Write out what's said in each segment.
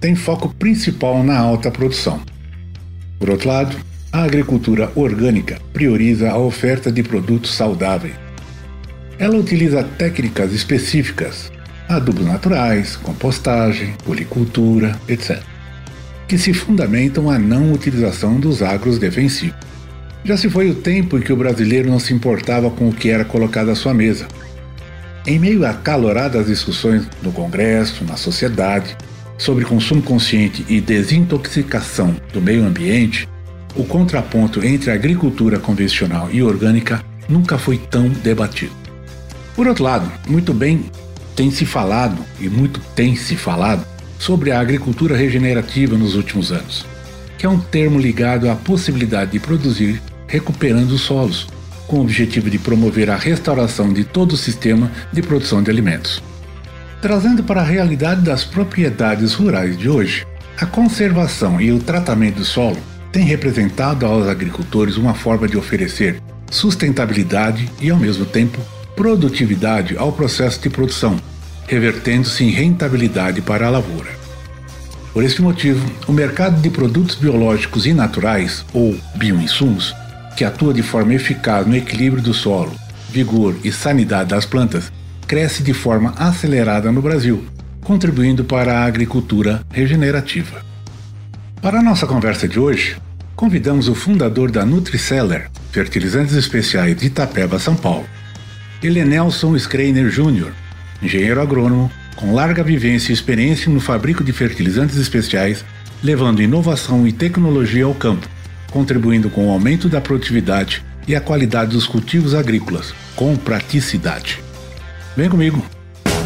tem foco principal na alta produção. Por outro lado, a agricultura orgânica prioriza a oferta de produtos saudáveis. Ela utiliza técnicas específicas, adubos naturais, compostagem, policultura, etc., que se fundamentam à não utilização dos agros defensivos. Já se foi o tempo em que o brasileiro não se importava com o que era colocado à sua mesa. Em meio a caloradas discussões no Congresso, na sociedade, sobre consumo consciente e desintoxicação do meio ambiente, o contraponto entre a agricultura convencional e orgânica nunca foi tão debatido. Por outro lado, muito bem tem se falado, e muito tem se falado, sobre a agricultura regenerativa nos últimos anos, que é um termo ligado à possibilidade de produzir recuperando os solos, com o objetivo de promover a restauração de todo o sistema de produção de alimentos. Trazendo para a realidade das propriedades rurais de hoje, a conservação e o tratamento do solo têm representado aos agricultores uma forma de oferecer sustentabilidade e, ao mesmo tempo, produtividade ao processo de produção, revertendo-se em rentabilidade para a lavoura. Por este motivo, o mercado de produtos biológicos e naturais, ou bioinsumos, que atua de forma eficaz no equilíbrio do solo, vigor e sanidade das plantas, cresce de forma acelerada no Brasil, contribuindo para a agricultura regenerativa. Para a nossa conversa de hoje, convidamos o fundador da Nutriceller, fertilizantes especiais de Itapeba, São Paulo. Ele é Nelson Schreiner Jr., engenheiro agrônomo com larga vivência e experiência no fabrico de fertilizantes especiais, levando inovação e tecnologia ao campo, contribuindo com o aumento da produtividade e a qualidade dos cultivos agrícolas, com praticidade. Vem comigo.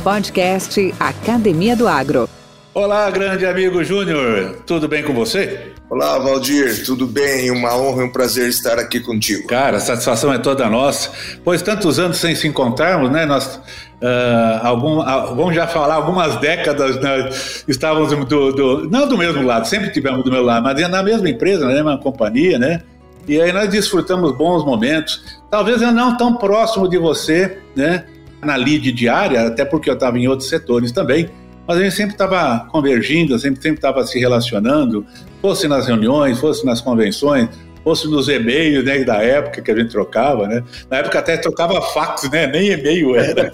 Podcast Academia do Agro. Olá, grande amigo Júnior, tudo bem com você? Olá, Valdir, tudo bem? Uma honra e um prazer estar aqui contigo. Cara, a satisfação é toda nossa, pois tantos anos sem se encontrarmos, né? Nós, uh, algum, vamos já falar, algumas décadas né, estávamos do, do, não do mesmo lado, sempre tivemos do meu lado, mas na mesma empresa, na mesma companhia, né? E aí nós desfrutamos bons momentos, talvez eu não tão próximo de você, né? Na lead diária, até porque eu estava em outros setores também, mas a gente sempre estava convergindo, sempre sempre estava se relacionando, fosse nas reuniões, fosse nas convenções, fosse nos e-mails né, da época que a gente trocava, né? Na época até trocava fax, né? Nem e-mail era.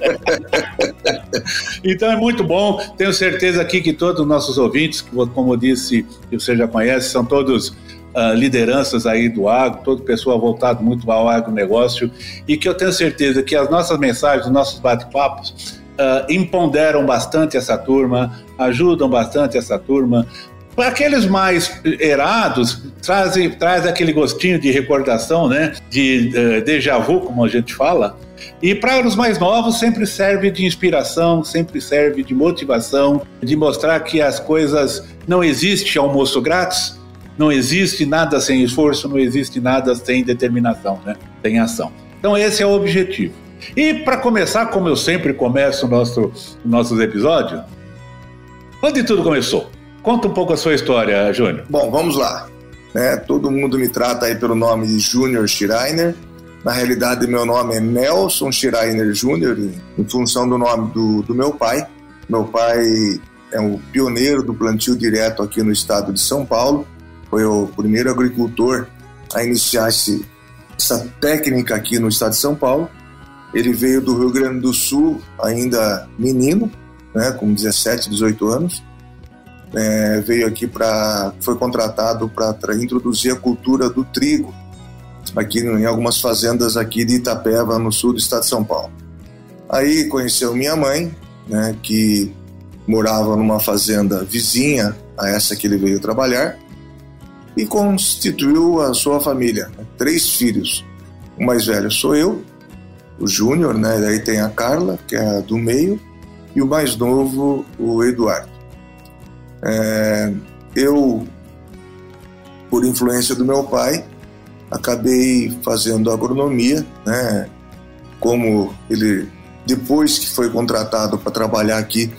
então é muito bom. Tenho certeza aqui que todos os nossos ouvintes, como eu disse, que você já conhece, são todos uh, lideranças aí do agro, todo pessoal voltado muito ao agronegócio, e que eu tenho certeza que as nossas mensagens, os nossos bate-papos, uh, empoderam bastante essa turma, ajudam bastante essa turma. Para aqueles mais erados, trazem traz aquele gostinho de recordação, né? de uh, déjà vu, como a gente fala. E para os mais novos, sempre serve de inspiração, sempre serve de motivação, de mostrar que as coisas não existe almoço grátis, não existe nada sem esforço, não existe nada sem determinação, né? sem ação. Então, esse é o objetivo. E para começar, como eu sempre começo nosso, nossos episódios, onde tudo começou? Conta um pouco a sua história, Júnior. Bom, vamos lá. É, todo mundo me trata aí pelo nome de Júnior Schreiner. Na realidade, meu nome é Nelson Schreiner Júnior, em função do nome do, do meu pai. Meu pai é um pioneiro do plantio direto aqui no estado de São Paulo foi o primeiro agricultor a iniciar essa técnica aqui no estado de São Paulo. Ele veio do Rio Grande do Sul, ainda menino, né, com 17, 18 anos. É, veio aqui para. foi contratado para introduzir a cultura do trigo aqui em algumas fazendas aqui de Itapeva, no sul do estado de São Paulo. Aí conheceu minha mãe, né, que morava numa fazenda vizinha a essa que ele veio trabalhar e constituiu a sua família. Né? Três filhos. O mais velho sou eu, o Júnior, né? Daí tem a Carla, que é a do meio, e o mais novo, o Eduardo. É, eu, por influência do meu pai, acabei fazendo agronomia, né? Como ele, depois que foi contratado para trabalhar aqui,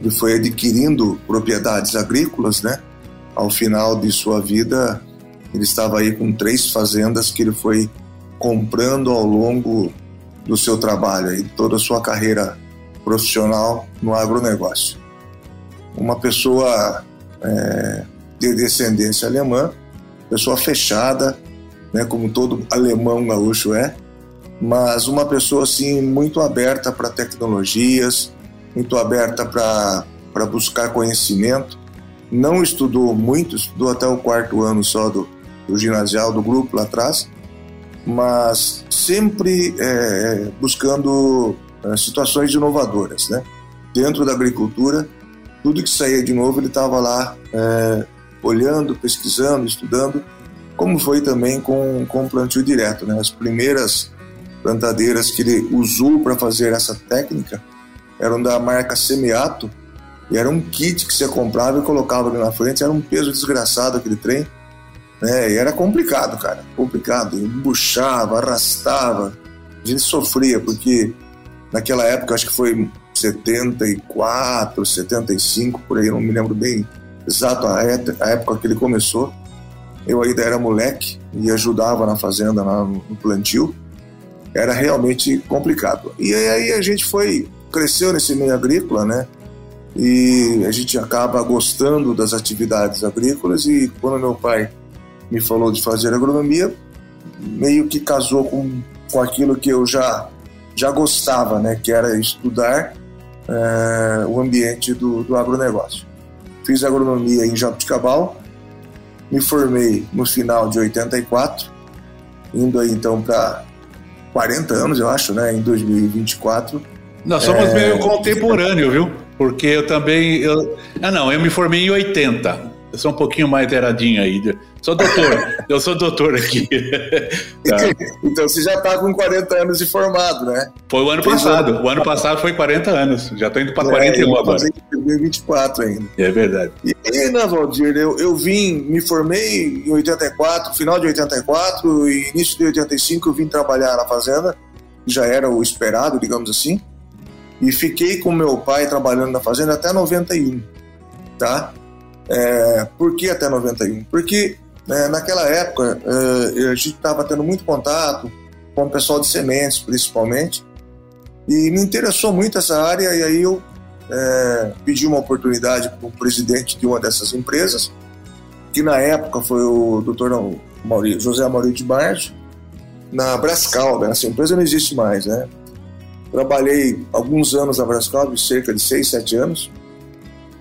ele foi adquirindo propriedades agrícolas, né? Ao final de sua vida, ele estava aí com três fazendas que ele foi comprando ao longo do seu trabalho e toda a sua carreira profissional no agronegócio. Uma pessoa é, de descendência alemã, pessoa fechada, né, como todo alemão gaúcho é, mas uma pessoa assim muito aberta para tecnologias, muito aberta para buscar conhecimento. Não estudou muito, estudou até o quarto ano só do, do ginasial do grupo lá atrás, mas sempre é, buscando é, situações inovadoras, né? Dentro da agricultura, tudo que saía de novo ele estava lá é, olhando, pesquisando, estudando, como foi também com, com o plantio direto, né? As primeiras plantadeiras que ele usou para fazer essa técnica eram da marca Semiato e era um kit que você comprava e colocava ali na frente, era um peso desgraçado aquele trem, né? E era complicado, cara, complicado, embuchava, arrastava, a gente sofria porque naquela época, acho que foi 74, 75, por aí, não me lembro bem exato a época que ele começou. Eu ainda era moleque e ajudava na fazenda, no plantio. Era realmente complicado. E aí a gente foi, cresceu nesse meio agrícola, né? E a gente acaba gostando das atividades agrícolas e quando meu pai me falou de fazer agronomia, meio que casou com, com aquilo que eu já já gostava, né, que era estudar é, o ambiente do, do agronegócio. Fiz agronomia em Jabuticabal, me formei no final de 84, indo aí então para 40 anos, eu acho, né, em 2024. Nós somos é... meio contemporâneo, viu? Porque eu também. Eu... Ah, não, eu me formei em 80. Eu sou um pouquinho mais eradinho aí. Sou doutor, eu sou doutor aqui. tá. Então você já está com 40 anos de formado, né? Foi o ano Fez passado. Ano... O ano passado foi 40 anos. Já estou indo para é, 41 agora. Em 2024 ainda. É verdade. E aí, né, Valdir, eu, eu vim, me formei em 84, final de 84 e início de 85 eu vim trabalhar na fazenda. Já era o esperado, digamos assim. E fiquei com meu pai trabalhando na fazenda até 91, tá? É, por que até 91? Porque é, naquela época é, a gente estava tendo muito contato com o pessoal de sementes, principalmente, e me interessou muito essa área, e aí eu é, pedi uma oportunidade para o presidente de uma dessas empresas, que na época foi o doutor José Maurício de Barros, na Brascal, né? essa empresa não existe mais, né? Trabalhei alguns anos na Brascal, cerca de 6, 7 anos,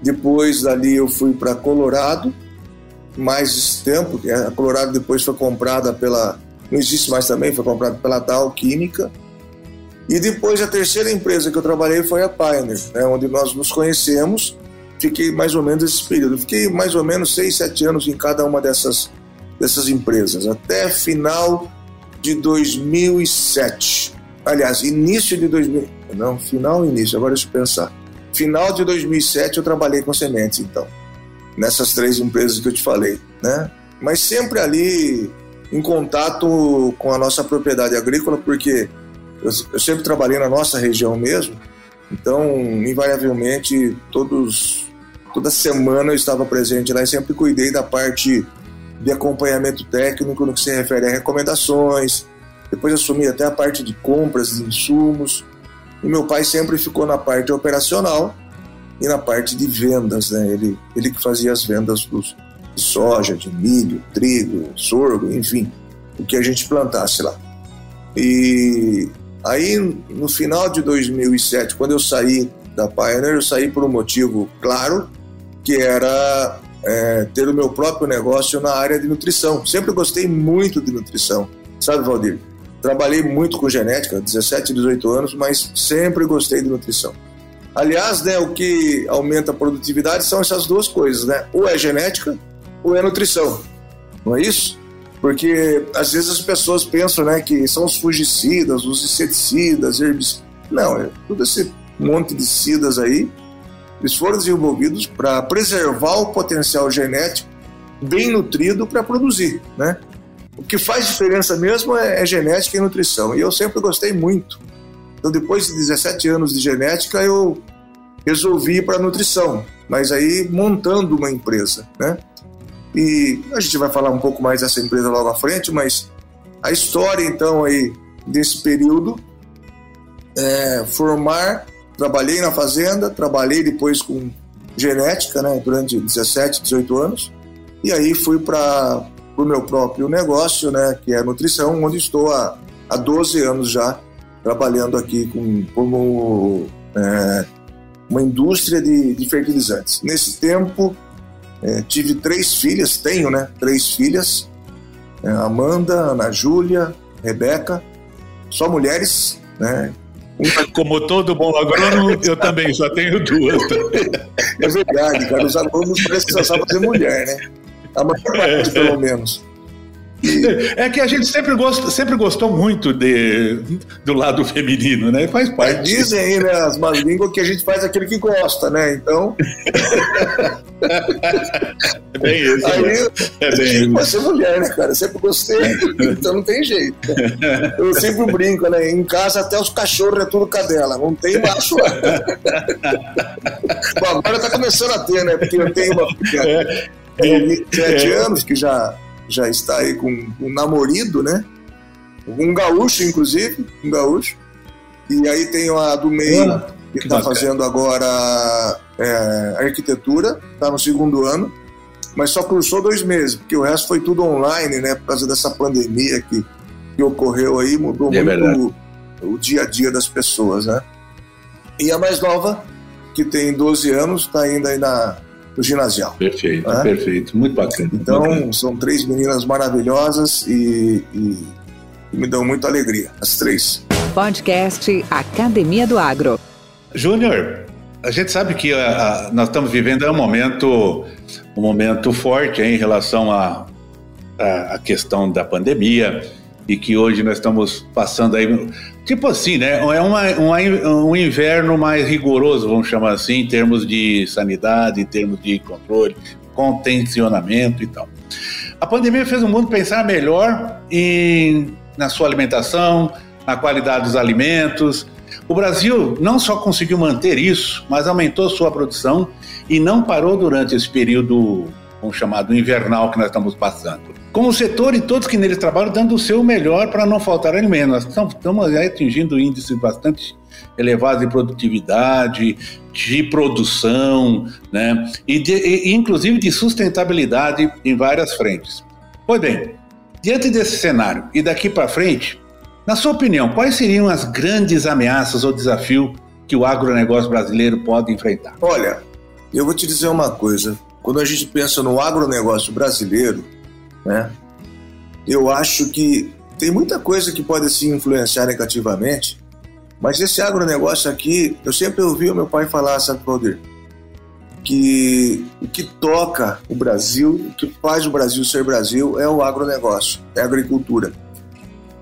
depois dali eu fui para Colorado, mais tempo, a Colorado depois foi comprada pela, não existe mais também, foi comprada pela Dow Química. E depois a terceira empresa que eu trabalhei foi a Pioneer, né, onde nós nos conhecemos. Fiquei mais ou menos esse período. Fiquei mais ou menos seis, sete anos em cada uma dessas, dessas empresas, até final de 2007. Aliás, início de 2000. Não, final início, agora deixa eu pensar. Final de 2007 eu trabalhei com sementes, então, nessas três empresas que eu te falei, né? Mas sempre ali em contato com a nossa propriedade agrícola, porque eu, eu sempre trabalhei na nossa região mesmo, então, invariavelmente, todos, toda semana eu estava presente lá e sempre cuidei da parte de acompanhamento técnico no que se refere a recomendações, depois assumi até a parte de compras de insumos, e meu pai sempre ficou na parte operacional e na parte de vendas, né? Ele, ele que fazia as vendas dos, de soja, de milho, trigo, sorgo, enfim, o que a gente plantasse lá. E aí, no final de 2007, quando eu saí da Pioneer, eu saí por um motivo claro, que era é, ter o meu próprio negócio na área de nutrição. Sempre gostei muito de nutrição, sabe, Valdir? Trabalhei muito com genética, 17, 18 anos, mas sempre gostei de nutrição. Aliás, né, o que aumenta a produtividade são essas duas coisas, né? Ou é genética ou é nutrição. Não é isso? Porque às vezes as pessoas pensam, né, que são os fungicidas, os inseticidas, herbicidas. Não, é tudo esse monte de cidas aí eles foram desenvolvidos para preservar o potencial genético bem nutrido para produzir, né? O que faz diferença mesmo é, é, genética e nutrição. E eu sempre gostei muito. Então, depois de 17 anos de genética, eu resolvi ir para nutrição, mas aí montando uma empresa, né? E a gente vai falar um pouco mais dessa empresa logo à frente, mas a história então aí desse período é formar, trabalhei na fazenda, trabalhei depois com genética, né, durante 17, 18 anos, e aí fui para o meu próprio negócio, né, que é a nutrição, onde estou há, há 12 anos já trabalhando aqui com, como é, uma indústria de, de fertilizantes. Nesse tempo, é, tive três filhas, tenho, né? Três filhas: é, Amanda, Ana Júlia, Rebeca, só mulheres, né? Como todo bom agrônomo, eu também só tenho duas. é verdade, cara. Os alunos parecem que só sabem fazer mulher, né? A maior parte, pelo menos. É que a gente sempre, gosta, sempre gostou muito de, do lado feminino, né? Faz parte. Dizem aí, né, as más línguas, que a gente faz aquilo que gosta, né? Então. É bem isso. Aí, né? é bem Mas ser mulher, né, cara? Eu sempre gostei, então não tem jeito. Eu sempre brinco, né? Em casa até os cachorros é tudo cadela, não tem macho. Bom, agora tá começando a ter, né? Porque eu tenho uma filha de 27 é. anos que já já está aí com um namorido, né? Um gaúcho, inclusive, um gaúcho. E aí tem a do meio, ah, que está fazendo agora é, arquitetura, está no segundo ano, mas só cursou dois meses, porque o resto foi tudo online, né? Por causa dessa pandemia que, que ocorreu aí, mudou é muito o, o, dia a dia das pessoas, né? E a mais nova, que tem 12 anos, está ainda aí na, do ginasial. Perfeito, né? perfeito. Muito bacana. Então, bacana. são três meninas maravilhosas e, e, e me dão muita alegria, as três. Podcast Academia do Agro. Júnior, a gente sabe que a, a, nós estamos vivendo um momento, um momento forte hein, em relação à a, a, a, questão da pandemia e que hoje nós estamos passando aí Tipo assim, né? É uma, uma, um inverno mais rigoroso, vamos chamar assim, em termos de sanidade, em termos de controle, contencionamento e tal. A pandemia fez o mundo pensar melhor em, na sua alimentação, na qualidade dos alimentos. O Brasil não só conseguiu manter isso, mas aumentou sua produção e não parou durante esse período, vamos chamar, do invernal que nós estamos passando como o setor e todos que nele trabalham dando o seu melhor para não faltar alimento. Nós estamos, estamos atingindo índices bastante elevados de produtividade, de produção, né? e, de, e inclusive de sustentabilidade em várias frentes. Pois bem, diante desse cenário e daqui para frente, na sua opinião, quais seriam as grandes ameaças ou desafios que o agronegócio brasileiro pode enfrentar? Olha, eu vou te dizer uma coisa. Quando a gente pensa no agronegócio brasileiro, né? Eu acho que tem muita coisa que pode se influenciar negativamente, mas esse agronegócio aqui, eu sempre ouvi o meu pai falar, sabe, Valdir? Que o que toca o Brasil, o que faz o Brasil ser Brasil é o agronegócio, é a agricultura.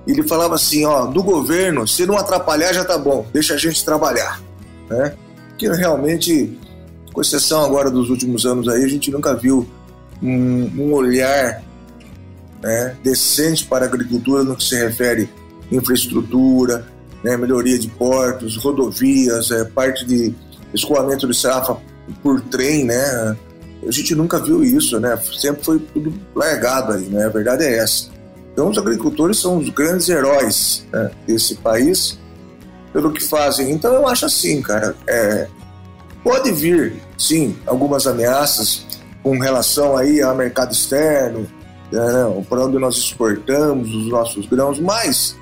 Ele falava assim, ó, do governo, se não atrapalhar já tá bom, deixa a gente trabalhar, né? Que realmente, com exceção agora dos últimos anos aí, a gente nunca viu um, um olhar né, decente para a agricultura no que se refere infraestrutura, né, melhoria de portos, rodovias, é, parte de escoamento de safra por trem, né? A gente nunca viu isso, né? Sempre foi tudo largado aí, né? A verdade é essa. Então, os agricultores são os grandes heróis né, desse país pelo que fazem. Então, eu acho assim, cara, é, pode vir, sim, algumas ameaças com relação aí ao mercado externo, né, para onde nós exportamos os nossos grãos, mas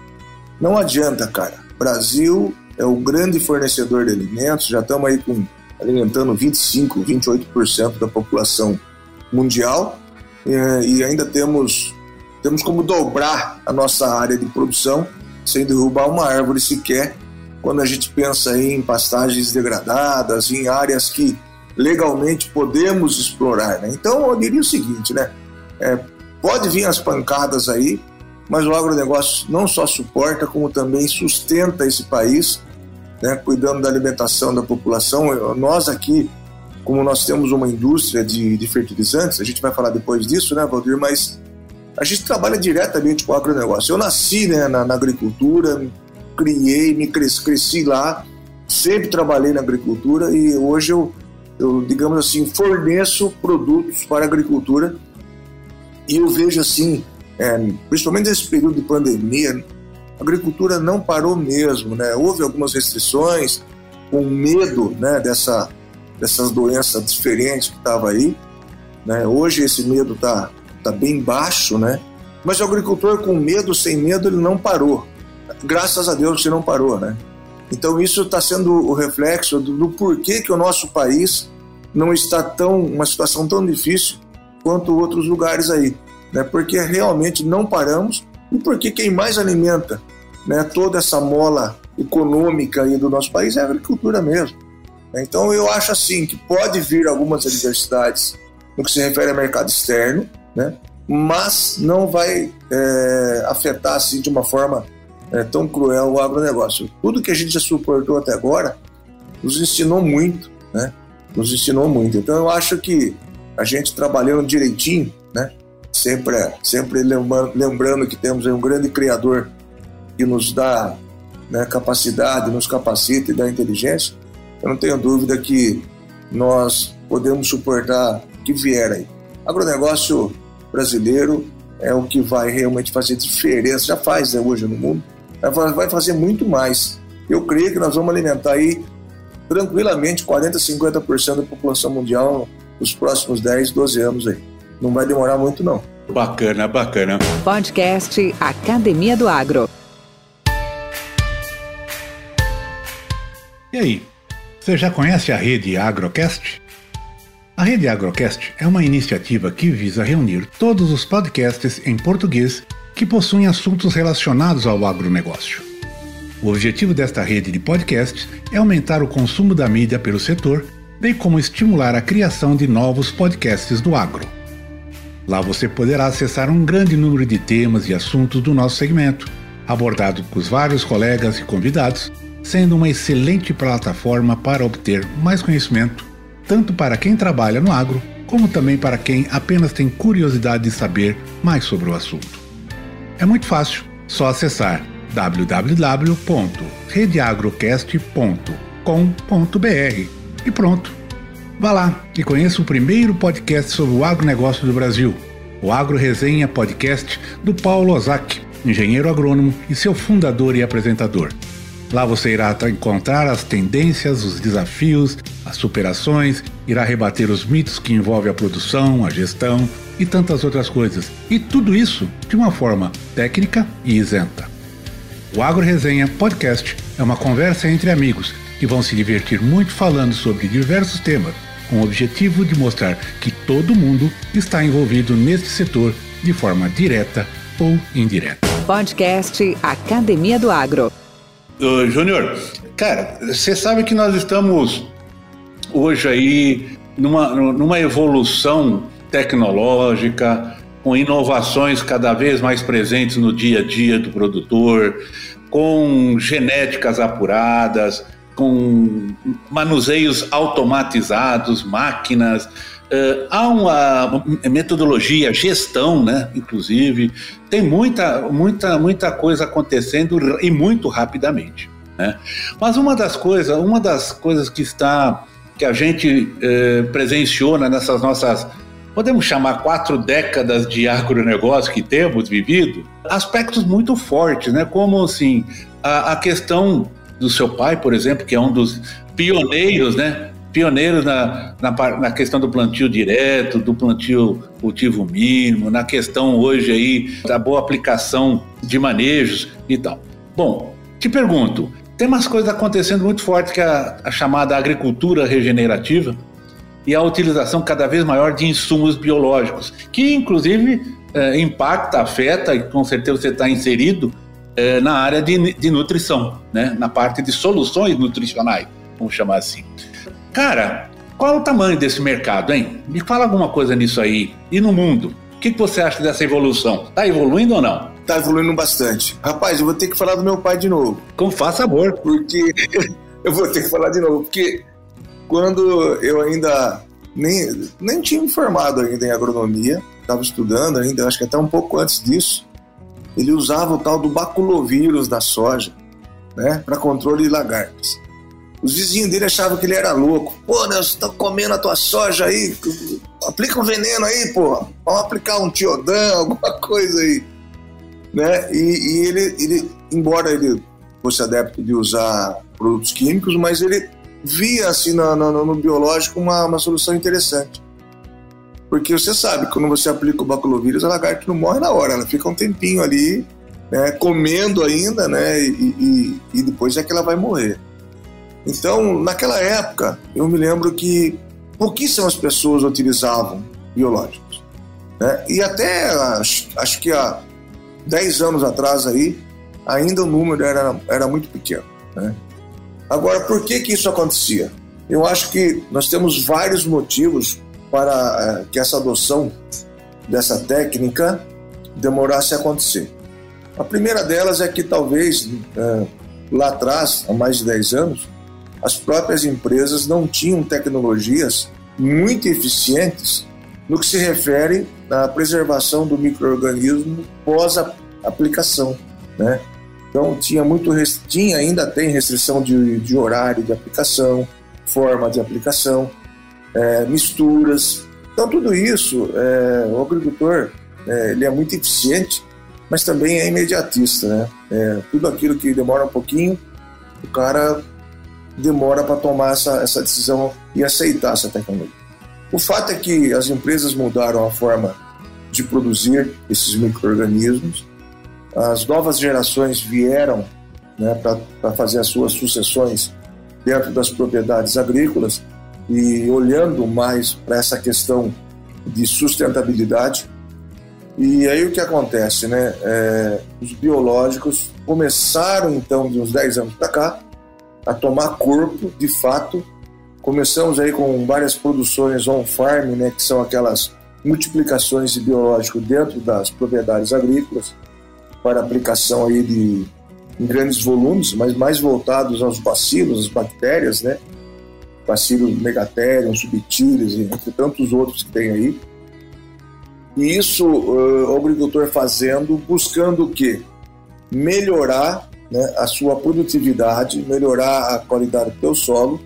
não adianta, cara. Brasil é o grande fornecedor de alimentos, já estamos aí com alimentando 25, 28% da população mundial e ainda temos temos como dobrar a nossa área de produção sem derrubar uma árvore sequer quando a gente pensa em pastagens degradadas, em áreas que legalmente podemos explorar. Né? Então eu diria o seguinte, né? É, Pode vir as pancadas aí, mas o agronegócio não só suporta, como também sustenta esse país, né, cuidando da alimentação da população. Nós aqui como nós temos uma indústria de, de fertilizantes, a gente vai falar depois disso, né, Valdir? Mas a gente trabalha diretamente com o agronegócio. Eu nasci né, na, na agricultura, criei, me cresci, cresci lá, sempre trabalhei na agricultura e hoje eu, eu, digamos assim, forneço produtos para a agricultura e eu vejo assim, é, principalmente nesse período de pandemia, a agricultura não parou mesmo, né? Houve algumas restrições, com medo né, dessa, dessas doenças diferentes que estavam aí. Né? Hoje esse medo está tá bem baixo, né? Mas o agricultor com medo, sem medo, ele não parou. Graças a Deus ele não parou, né? Então isso está sendo o reflexo do, do, porquê que o nosso país não está tão uma situação tão difícil quanto outros lugares aí, né? Porque realmente não paramos e porque quem mais alimenta, né, toda essa mola econômica aí do nosso país é a agricultura mesmo. Então eu acho assim que pode vir algumas adversidades no que se refere ao mercado externo, né? mas não vai é, afetar assim de uma forma é, tão cruel o agronegócio. Tudo que a gente já suportou até agora nos ensinou muito, né? Nos ensinou muito. Então eu acho que a gente trabalhando direitinho, né? Sempre, sempre lembrando, que temos um grande criador que nos dá né, capacidade, nos capacita e dá inteligência, eu não tenho dúvida que nós podemos suportar o que vier aí. Agronegócio brasileiro é o que vai realmente fazer diferença, já faz né, hoje no mundo, vai fazer muito mais. Eu creio que nós vamos alimentar aí tranquilamente 40, 50% da população mundial nos próximos 10, 12 anos aí. Não vai demorar muito não. Bacana, bacana. Podcast Academia do Agro. E aí, você já conhece a rede Agrocast? A rede Agrocast é uma iniciativa que visa reunir todos os podcasts em português que possuem assuntos relacionados ao agronegócio. O objetivo desta rede de podcasts é aumentar o consumo da mídia pelo setor, bem como estimular a criação de novos podcasts do agro. Lá você poderá acessar um grande número de temas e assuntos do nosso segmento, abordado com os vários colegas e convidados sendo uma excelente plataforma para obter mais conhecimento, tanto para quem trabalha no agro, como também para quem apenas tem curiosidade de saber mais sobre o assunto. É muito fácil, só acessar www.redeagrocast.com.br e pronto. Vá lá e conheça o primeiro podcast sobre o agronegócio do Brasil, o Agro Resenha Podcast do Paulo Ozaki, engenheiro agrônomo e seu fundador e apresentador. Lá você irá encontrar as tendências, os desafios, as superações, irá rebater os mitos que envolvem a produção, a gestão e tantas outras coisas. E tudo isso de uma forma técnica e isenta. O Agro Resenha Podcast é uma conversa entre amigos que vão se divertir muito falando sobre diversos temas, com o objetivo de mostrar que todo mundo está envolvido neste setor de forma direta ou indireta. Podcast Academia do Agro Uh, Júnior, cara, você sabe que nós estamos hoje aí numa, numa evolução tecnológica, com inovações cada vez mais presentes no dia a dia do produtor, com genéticas apuradas, com manuseios automatizados, máquinas. Uh, há uma metodologia, gestão, né? Inclusive, tem muita, muita, muita coisa acontecendo e muito rapidamente. Né? Mas uma das coisas, uma das coisas que está que a gente eh, presenciou nessas nossas podemos chamar quatro décadas de agronegócio que temos vivido, aspectos muito fortes, né? Como assim a, a questão do seu pai, por exemplo, que é um dos pioneiros, né? pioneiros na, na, na, questão do plantio direto, do plantio cultivo mínimo, na questão hoje aí da boa aplicação de manejos e tal. Bom, te pergunto, tem umas coisas acontecendo muito fortes que é a, a chamada agricultura regenerativa e a utilização cada vez maior de insumos biológicos, que inclusive é, impacta, afeta, e com certeza você está inserido é, na área de, de nutrição, né? na parte de soluções nutricionais, vamos chamar assim. Cara, qual é o tamanho desse mercado, hein? Me fala alguma coisa nisso aí. E no mundo? O que, que você acha dessa evolução? Está evoluindo ou não? Está evoluindo bastante. Rapaz, eu vou ter que falar do meu pai de novo. Como faz sabor. Porque eu vou ter que falar de novo, porque quando eu ainda nem, nem tinha me formado ainda em agronomia, estava estudando ainda, acho que até um pouco antes disso, ele usava o tal do baculovírus da soja, né, para controle de lagartas. Os vizinhos dele achavam que ele era louco. Pô, Nelson, estão comendo a tua soja aí, aplica um veneno aí, pô. Vamos aplicar um tiodão, alguma coisa aí. Né? E, e ele, ele, embora ele fosse adepto de usar produtos químicos, mas ele via assim no, no, no biológico uma, uma solução interessante. Porque você sabe, quando você aplica o baculovírus, a lagarta não morre na hora, ela fica um tempinho ali, né, comendo ainda, né, e, e, e, depois é que ela vai morrer. Então, naquela época, eu me lembro que pouquíssimas pessoas utilizavam biológicos. Né, e até, acho, acho que há 10 anos atrás aí, ainda o número era, era muito pequeno. Né? Agora, por que, que isso acontecia? Eu acho que nós temos vários motivos para é, que essa adoção dessa técnica demorasse a acontecer. A primeira delas é que talvez é, lá atrás, há mais de 10 anos, as próprias empresas não tinham tecnologias muito eficientes no que se refere à preservação do microorganismo pós aplicação, né? Então tinha muito tinha ainda tem restrição de, de horário de aplicação, forma de aplicação, é, misturas. Então tudo isso é, o agricultor é, ele é muito eficiente, mas também é imediatista, né? É, tudo aquilo que demora um pouquinho, o cara demora para tomar essa, essa decisão e aceitar essa tecnologia. O fato é que as empresas mudaram a forma de produzir esses micro-organismos as novas gerações vieram né, para fazer as suas sucessões dentro das propriedades agrícolas e olhando mais para essa questão de sustentabilidade. E aí o que acontece, né? É, os biológicos começaram então de uns 10 anos para cá a tomar corpo, de fato. Começamos aí com várias produções on-farm, né, que são aquelas multiplicações de biológico dentro das propriedades agrícolas para aplicação aí de em grandes volumes, mas mais voltados aos bacilos, às bactérias, né? Bacillus megatherium, subtilis, entre tantos outros que tem aí. E isso uh, o agricultor fazendo, buscando o quê? Melhorar né, a sua produtividade, melhorar a qualidade do teu solo,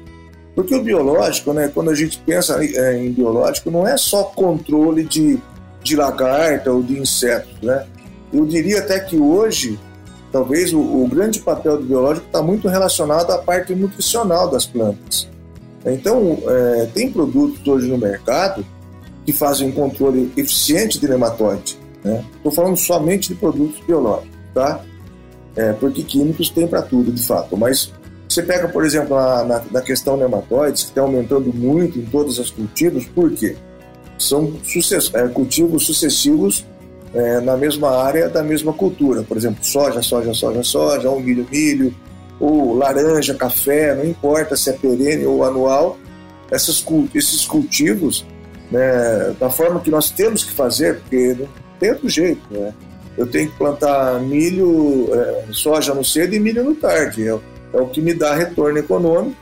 porque o biológico, né, quando a gente pensa em biológico, não é só controle de, de lagarta ou de insetos, né? Eu diria até que hoje, talvez o, o grande papel do biológico está muito relacionado à parte nutricional das plantas. Então, é, tem produtos hoje no mercado que fazem um controle eficiente de nematóide. Estou né? falando somente de produtos biológicos, tá? É, porque químicos tem para tudo, de fato. Mas você pega, por exemplo, na, na, na questão nematóides, que está aumentando muito em todos os cultivos, por quê? São sucess, é, cultivos sucessivos é, na mesma área da mesma cultura. Por exemplo, soja, soja, soja, soja, ou milho, milho, ou laranja, café, não importa se é perene ou anual, essas, esses cultivos, né, da forma que nós temos que fazer, porque não tem outro jeito, né? Eu tenho que plantar milho, é, soja no cedo e milho no tarde. É, é o que me dá retorno econômico.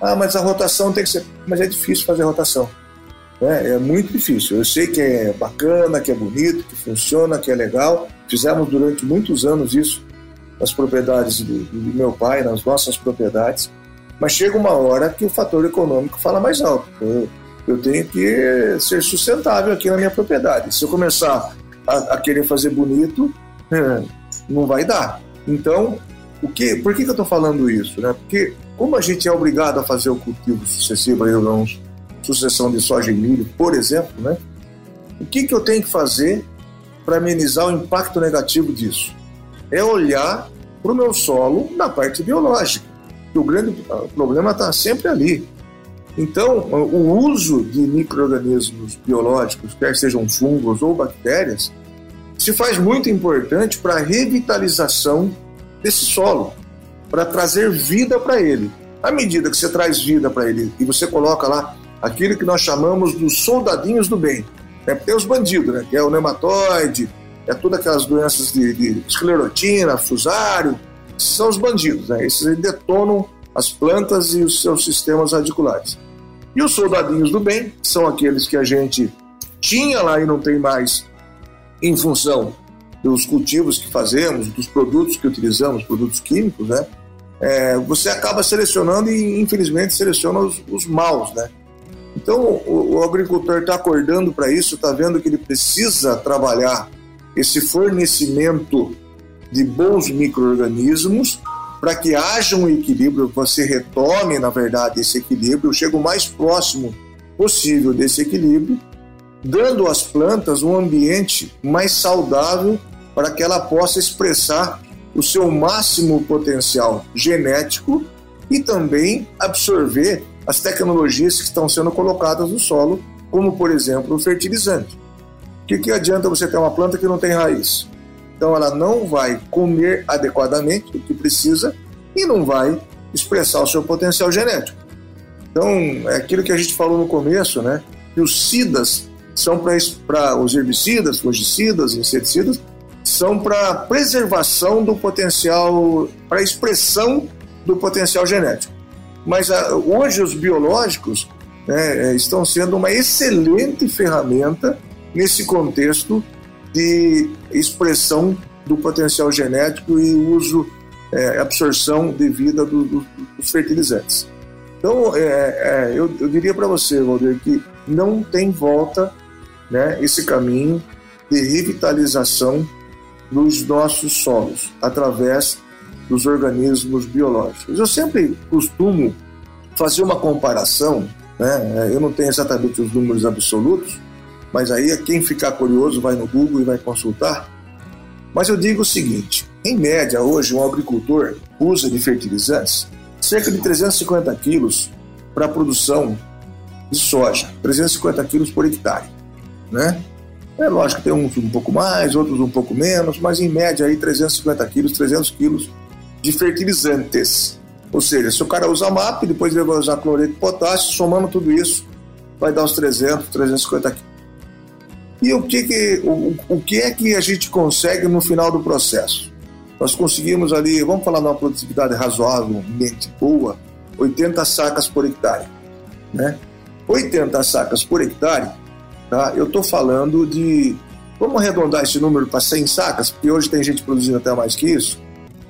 Ah, mas a rotação tem que ser. Mas é difícil fazer rotação. Né? É muito difícil. Eu sei que é bacana, que é bonito, que funciona, que é legal. Fizemos durante muitos anos isso nas propriedades do, do meu pai, nas nossas propriedades. Mas chega uma hora que o fator econômico fala mais alto. Eu, eu tenho que ser sustentável aqui na minha propriedade. Se eu começar a, a querer fazer bonito, não vai dar. Então, o que, por que, que eu estou falando isso? Né? Porque como a gente é obrigado a fazer o cultivo sucessivo, aí, uns sucessão de soja e milho, por exemplo, né? O que, que eu tenho que fazer para amenizar o impacto negativo disso? É olhar para o meu solo na parte biológica. O grande problema está sempre ali. Então, o uso de micro-organismos biológicos, quer sejam fungos ou bactérias, se faz muito importante para a revitalização desse solo, para trazer vida para ele. À medida que você traz vida para ele e você coloca lá aquilo que nós chamamos dos soldadinhos do bem. É, tem os bandidos, né? que é o nematóide, é todas aquelas doenças de, de esclerotina, fusário, são os bandidos, né? esses detonam as plantas e os seus sistemas radiculares. E os soldadinhos do bem são aqueles que a gente tinha lá e não tem mais em função dos cultivos que fazemos, dos produtos que utilizamos, produtos químicos, né? É, você acaba selecionando e infelizmente seleciona os, os maus, né? Então o, o agricultor está acordando para isso, está vendo que ele precisa trabalhar esse fornecimento de bons micro-organismos para que haja um equilíbrio, você retome, na verdade, esse equilíbrio, chega o mais próximo possível desse equilíbrio, dando às plantas um ambiente mais saudável para que ela possa expressar o seu máximo potencial genético e também absorver as tecnologias que estão sendo colocadas no solo, como por exemplo o fertilizante. O que, que adianta você ter uma planta que não tem raiz? Então ela não vai comer adequadamente o que precisa e não vai expressar o seu potencial genético. Então, é aquilo que a gente falou no começo, né? Que os SIDAs são para os herbicidas, fungicidas, inseticidas, são para preservação do potencial, para expressão do potencial genético. Mas a, ah, hoje os biológicos né, estão sendo uma excelente ferramenta nesse contexto de expressão do potencial genético e uso, é, absorção devida do, do, dos fertilizantes. Então, é, é, eu, eu, diria para você, Valdir, que não tem volta né, esse caminho de revitalização dos nossos solos através dos organismos biológicos. Eu sempre costumo fazer uma comparação, né, eu não tenho exatamente os números absolutos, mas aí quem ficar curioso vai no Google e vai consultar. Mas eu digo o seguinte: em média, hoje, um agricultor usa de fertilizantes cerca de 350 quilos para a produção de soja, 350 quilos por hectare. Né? É lógico que tem uns um pouco mais, outros um pouco menos, mas em média aí 350 quilos, 300 quilos de fertilizantes. Ou seja, se o cara usa MAP, depois ele vai usar cloreto de potássio, somando tudo isso, vai dar os 300, 350 quilos. E o que, que, o, o que é que a gente consegue no final do processo? Nós conseguimos ali, vamos falar de uma produtividade razoavelmente boa, 80 sacas por hectare. Né? 80 sacas por hectare, tá? eu estou falando de. Vamos arredondar esse número para 100 sacas, porque hoje tem gente produzindo até mais que isso.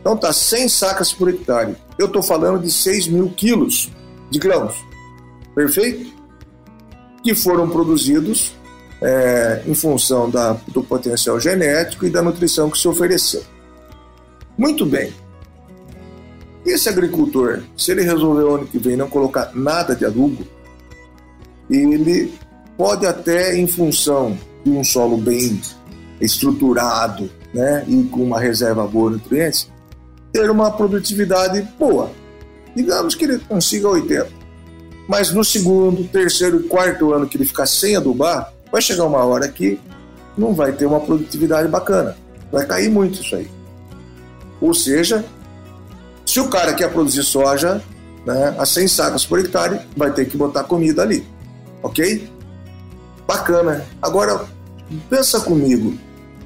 Então tá 100 sacas por hectare. Eu estou falando de 6 mil quilos de grãos. Perfeito? Que foram produzidos é, em função da, do potencial genético e da nutrição que se ofereceu. Muito bem. Esse agricultor, se ele resolver ano que vem não colocar nada de adubo, ele pode até, em função de um solo bem estruturado né, e com uma reserva boa de nutrientes, ter uma produtividade boa. Digamos que ele consiga 80. Mas no segundo, terceiro e quarto ano que ele ficar sem adubar, vai chegar uma hora que não vai ter uma produtividade bacana. Vai cair muito isso aí. Ou seja, se o cara quer produzir soja né, a 100 sacas por hectare, vai ter que botar comida ali. Ok? Bacana. Agora, pensa comigo.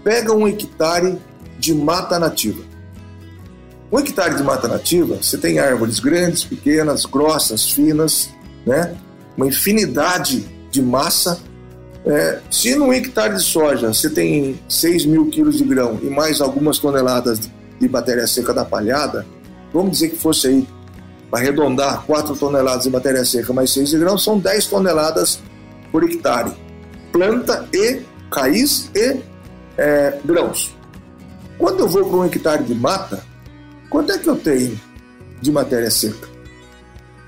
Pega um hectare de mata nativa. Um hectare de mata nativa, você tem árvores grandes, pequenas, grossas, finas, né? uma infinidade de massa é, se num hectare de soja você tem 6 mil quilos de grão e mais algumas toneladas de matéria seca da palhada, vamos dizer que fosse aí, para arredondar, 4 toneladas de matéria seca mais 6 de grão, são 10 toneladas por hectare. Planta e raiz e é, grãos. Quando eu vou para um hectare de mata, quanto é que eu tenho de matéria seca?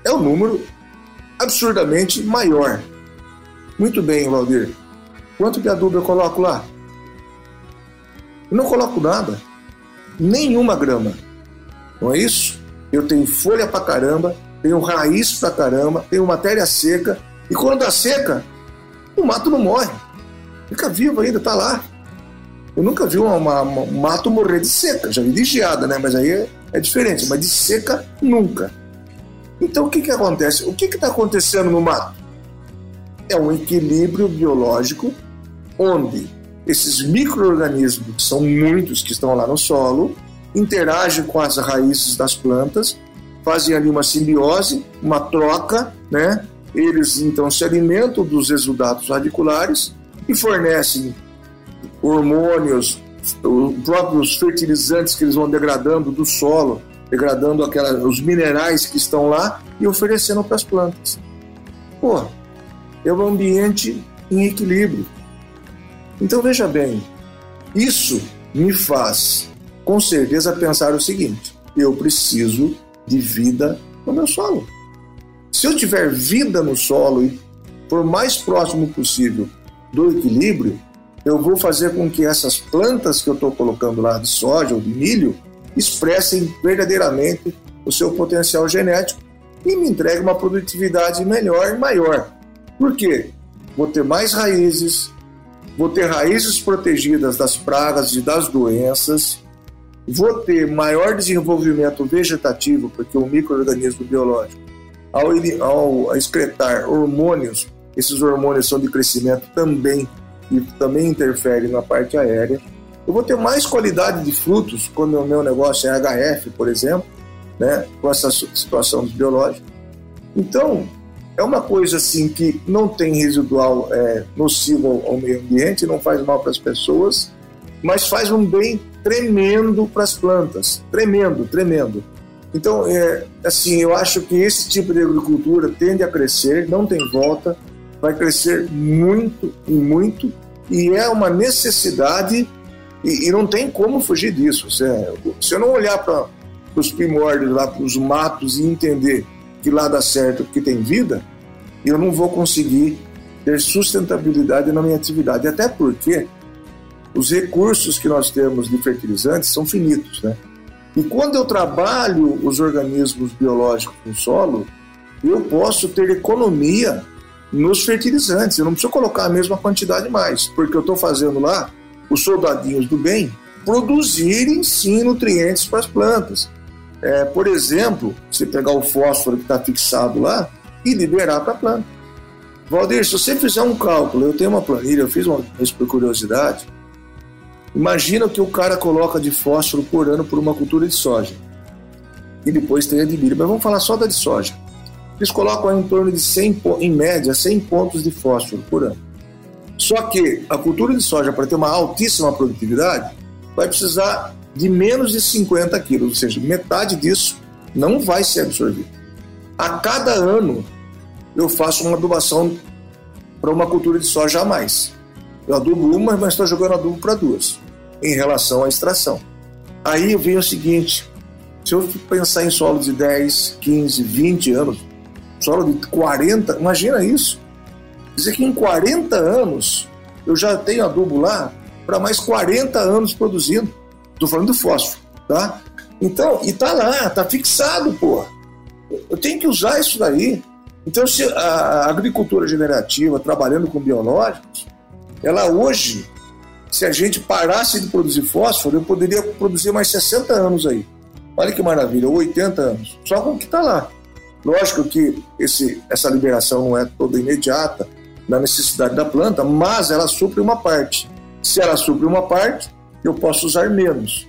É um número absurdamente maior. Muito bem, Valdir. Quanto de adubo eu coloco lá? Eu não coloco nada. Nenhuma grama. Não é isso? Eu tenho folha pra caramba, tenho raiz pra caramba, tenho matéria seca. E quando dá seca, o mato não morre. Fica vivo ainda, tá lá. Eu nunca vi um mato morrer de seca. Já vi de geada, né? Mas aí é, diferente. Mas de seca, nunca. Então o que, que acontece? O que está acontecendo no mato? é um equilíbrio biológico onde esses micro-organismos, que são muitos que estão lá no solo, interagem com as raízes das plantas, fazem ali uma simbiose, uma troca, né? eles então se alimentam dos exudatos radiculares e fornecem hormônios, os próprios fertilizantes que eles vão degradando do solo, degradando aquela, os minerais que estão lá e oferecendo para as plantas. Pô, é um ambiente em equilíbrio. Então veja bem, isso me faz com certeza pensar o seguinte: eu preciso de vida no meu solo. Se eu tiver vida no solo e for mais próximo possível do equilíbrio, eu vou fazer com que essas plantas que eu estou colocando lá de soja ou de milho expressem verdadeiramente o seu potencial genético e me entregue uma produtividade melhor e maior. Por quê? Vou ter mais raízes, vou ter raízes protegidas das pragas e das doenças, vou ter maior desenvolvimento vegetativo, porque o microorganismo biológico ao, ao excretar hormônios, esses hormônios são de crescimento também e também interferem na parte aérea. Eu vou ter mais qualidade de frutos quando o meu negócio é HF, por exemplo, né, com essa situação biológica. Então, é uma coisa assim que não tem residual é, nocivo ao meio ambiente, não faz mal para as pessoas, mas faz um bem tremendo para as plantas, tremendo, tremendo. Então, é, assim, eu acho que esse tipo de agricultura tende a crescer, não tem volta, vai crescer muito e muito, e é uma necessidade e, e não tem como fugir disso. Se, se eu não olhar para os primórdios, lá para os matos e entender que lá dá certo, que tem vida, eu não vou conseguir ter sustentabilidade na minha atividade. Até porque os recursos que nós temos de fertilizantes são finitos, né? E quando eu trabalho os organismos biológicos no solo, eu posso ter economia nos fertilizantes. Eu não preciso colocar a mesma quantidade mais, porque eu estou fazendo lá os soldadinhos do bem produzirem sim nutrientes para as plantas. É, por exemplo, você pegar o fósforo que está fixado lá e liberar para a planta. Valdir, se você fizer um cálculo, eu tenho uma planilha, eu fiz uma vez por curiosidade, Imagina o que o cara coloca de fósforo por ano por uma cultura de soja. E depois tem a de milho. Mas vamos falar só da de soja. Eles colocam em torno de 100, em média, 100 pontos de fósforo por ano. Só que a cultura de soja, para ter uma altíssima produtividade, vai precisar de menos de 50 quilos, ou seja, metade disso não vai ser absorvido. A cada ano, eu faço uma adubação para uma cultura de soja a mais. Eu adubo uma, mas estou jogando adubo para duas em relação à extração. Aí vem o seguinte: se eu pensar em solo de 10, 15, 20 anos, solo de 40, imagina isso. Dizer que em 40 anos eu já tenho adubo lá para mais 40 anos produzindo. Estou falando do fósforo, tá? Então, e tá lá, tá fixado, pô. Eu tenho que usar isso daí. Então, se a agricultura generativa, trabalhando com biológicos, ela hoje se a gente parasse de produzir fósforo, eu poderia produzir mais 60 anos aí. Olha que maravilha, 80 anos. Só com o que está lá. Lógico que esse, essa liberação não é toda imediata na necessidade da planta, mas ela supre uma parte. Se ela supre uma parte, eu posso usar menos.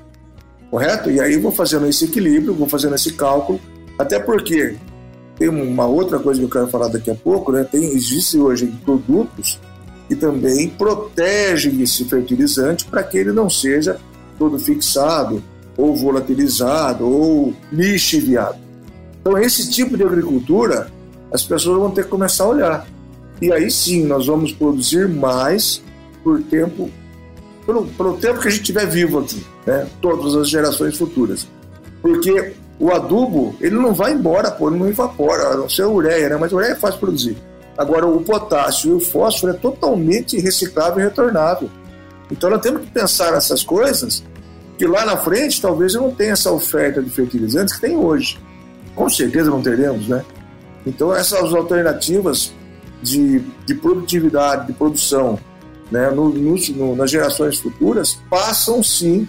Correto? E aí vou fazendo esse equilíbrio, vou fazendo esse cálculo, até porque tem uma outra coisa que eu quero falar daqui a pouco, né? Tem, existe hoje produtos e também protege esse fertilizante para que ele não seja todo fixado ou volatilizado ou lixiviado. Então, esse tipo de agricultura, as pessoas vão ter que começar a olhar. E aí sim, nós vamos produzir mais por tempo, pelo, pelo tempo que a gente estiver vivo aqui, né? todas as gerações futuras. Porque o adubo, ele não vai embora, pô, ele não evapora, a não ser a ureia, né? mas a ureia é fácil produzir. Agora, o potássio e o fósforo é totalmente reciclável e retornável. Então, nós temos que pensar nessas coisas que lá na frente talvez eu não tenha essa oferta de fertilizantes que tem hoje. Com certeza não teremos, né? Então, essas alternativas de, de produtividade, de produção, né, no, no, nas gerações futuras, passam sim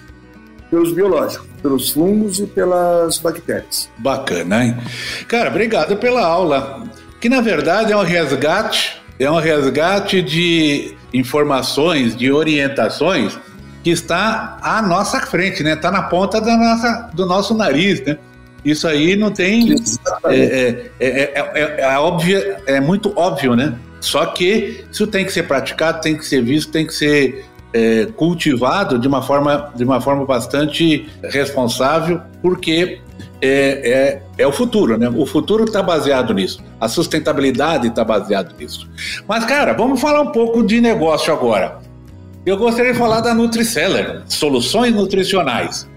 pelos biológicos, pelos fungos e pelas bactérias. Bacana, hein? Cara, obrigado pela aula que na verdade é um resgate, é um resgate de informações, de orientações que está à nossa frente, né? Está na ponta da nossa, do nosso nariz, né? Isso aí não tem. É, é, é, é, óbvio, é muito óbvio, né? Só que isso tem que ser praticado, tem que ser visto, tem que ser é, cultivado de uma forma de uma forma bastante responsável, porque é, é, é o futuro, né? O futuro está baseado nisso. A sustentabilidade está baseada nisso. Mas, cara, vamos falar um pouco de negócio agora. Eu gostaria de falar da Nutriceller, soluções nutricionais.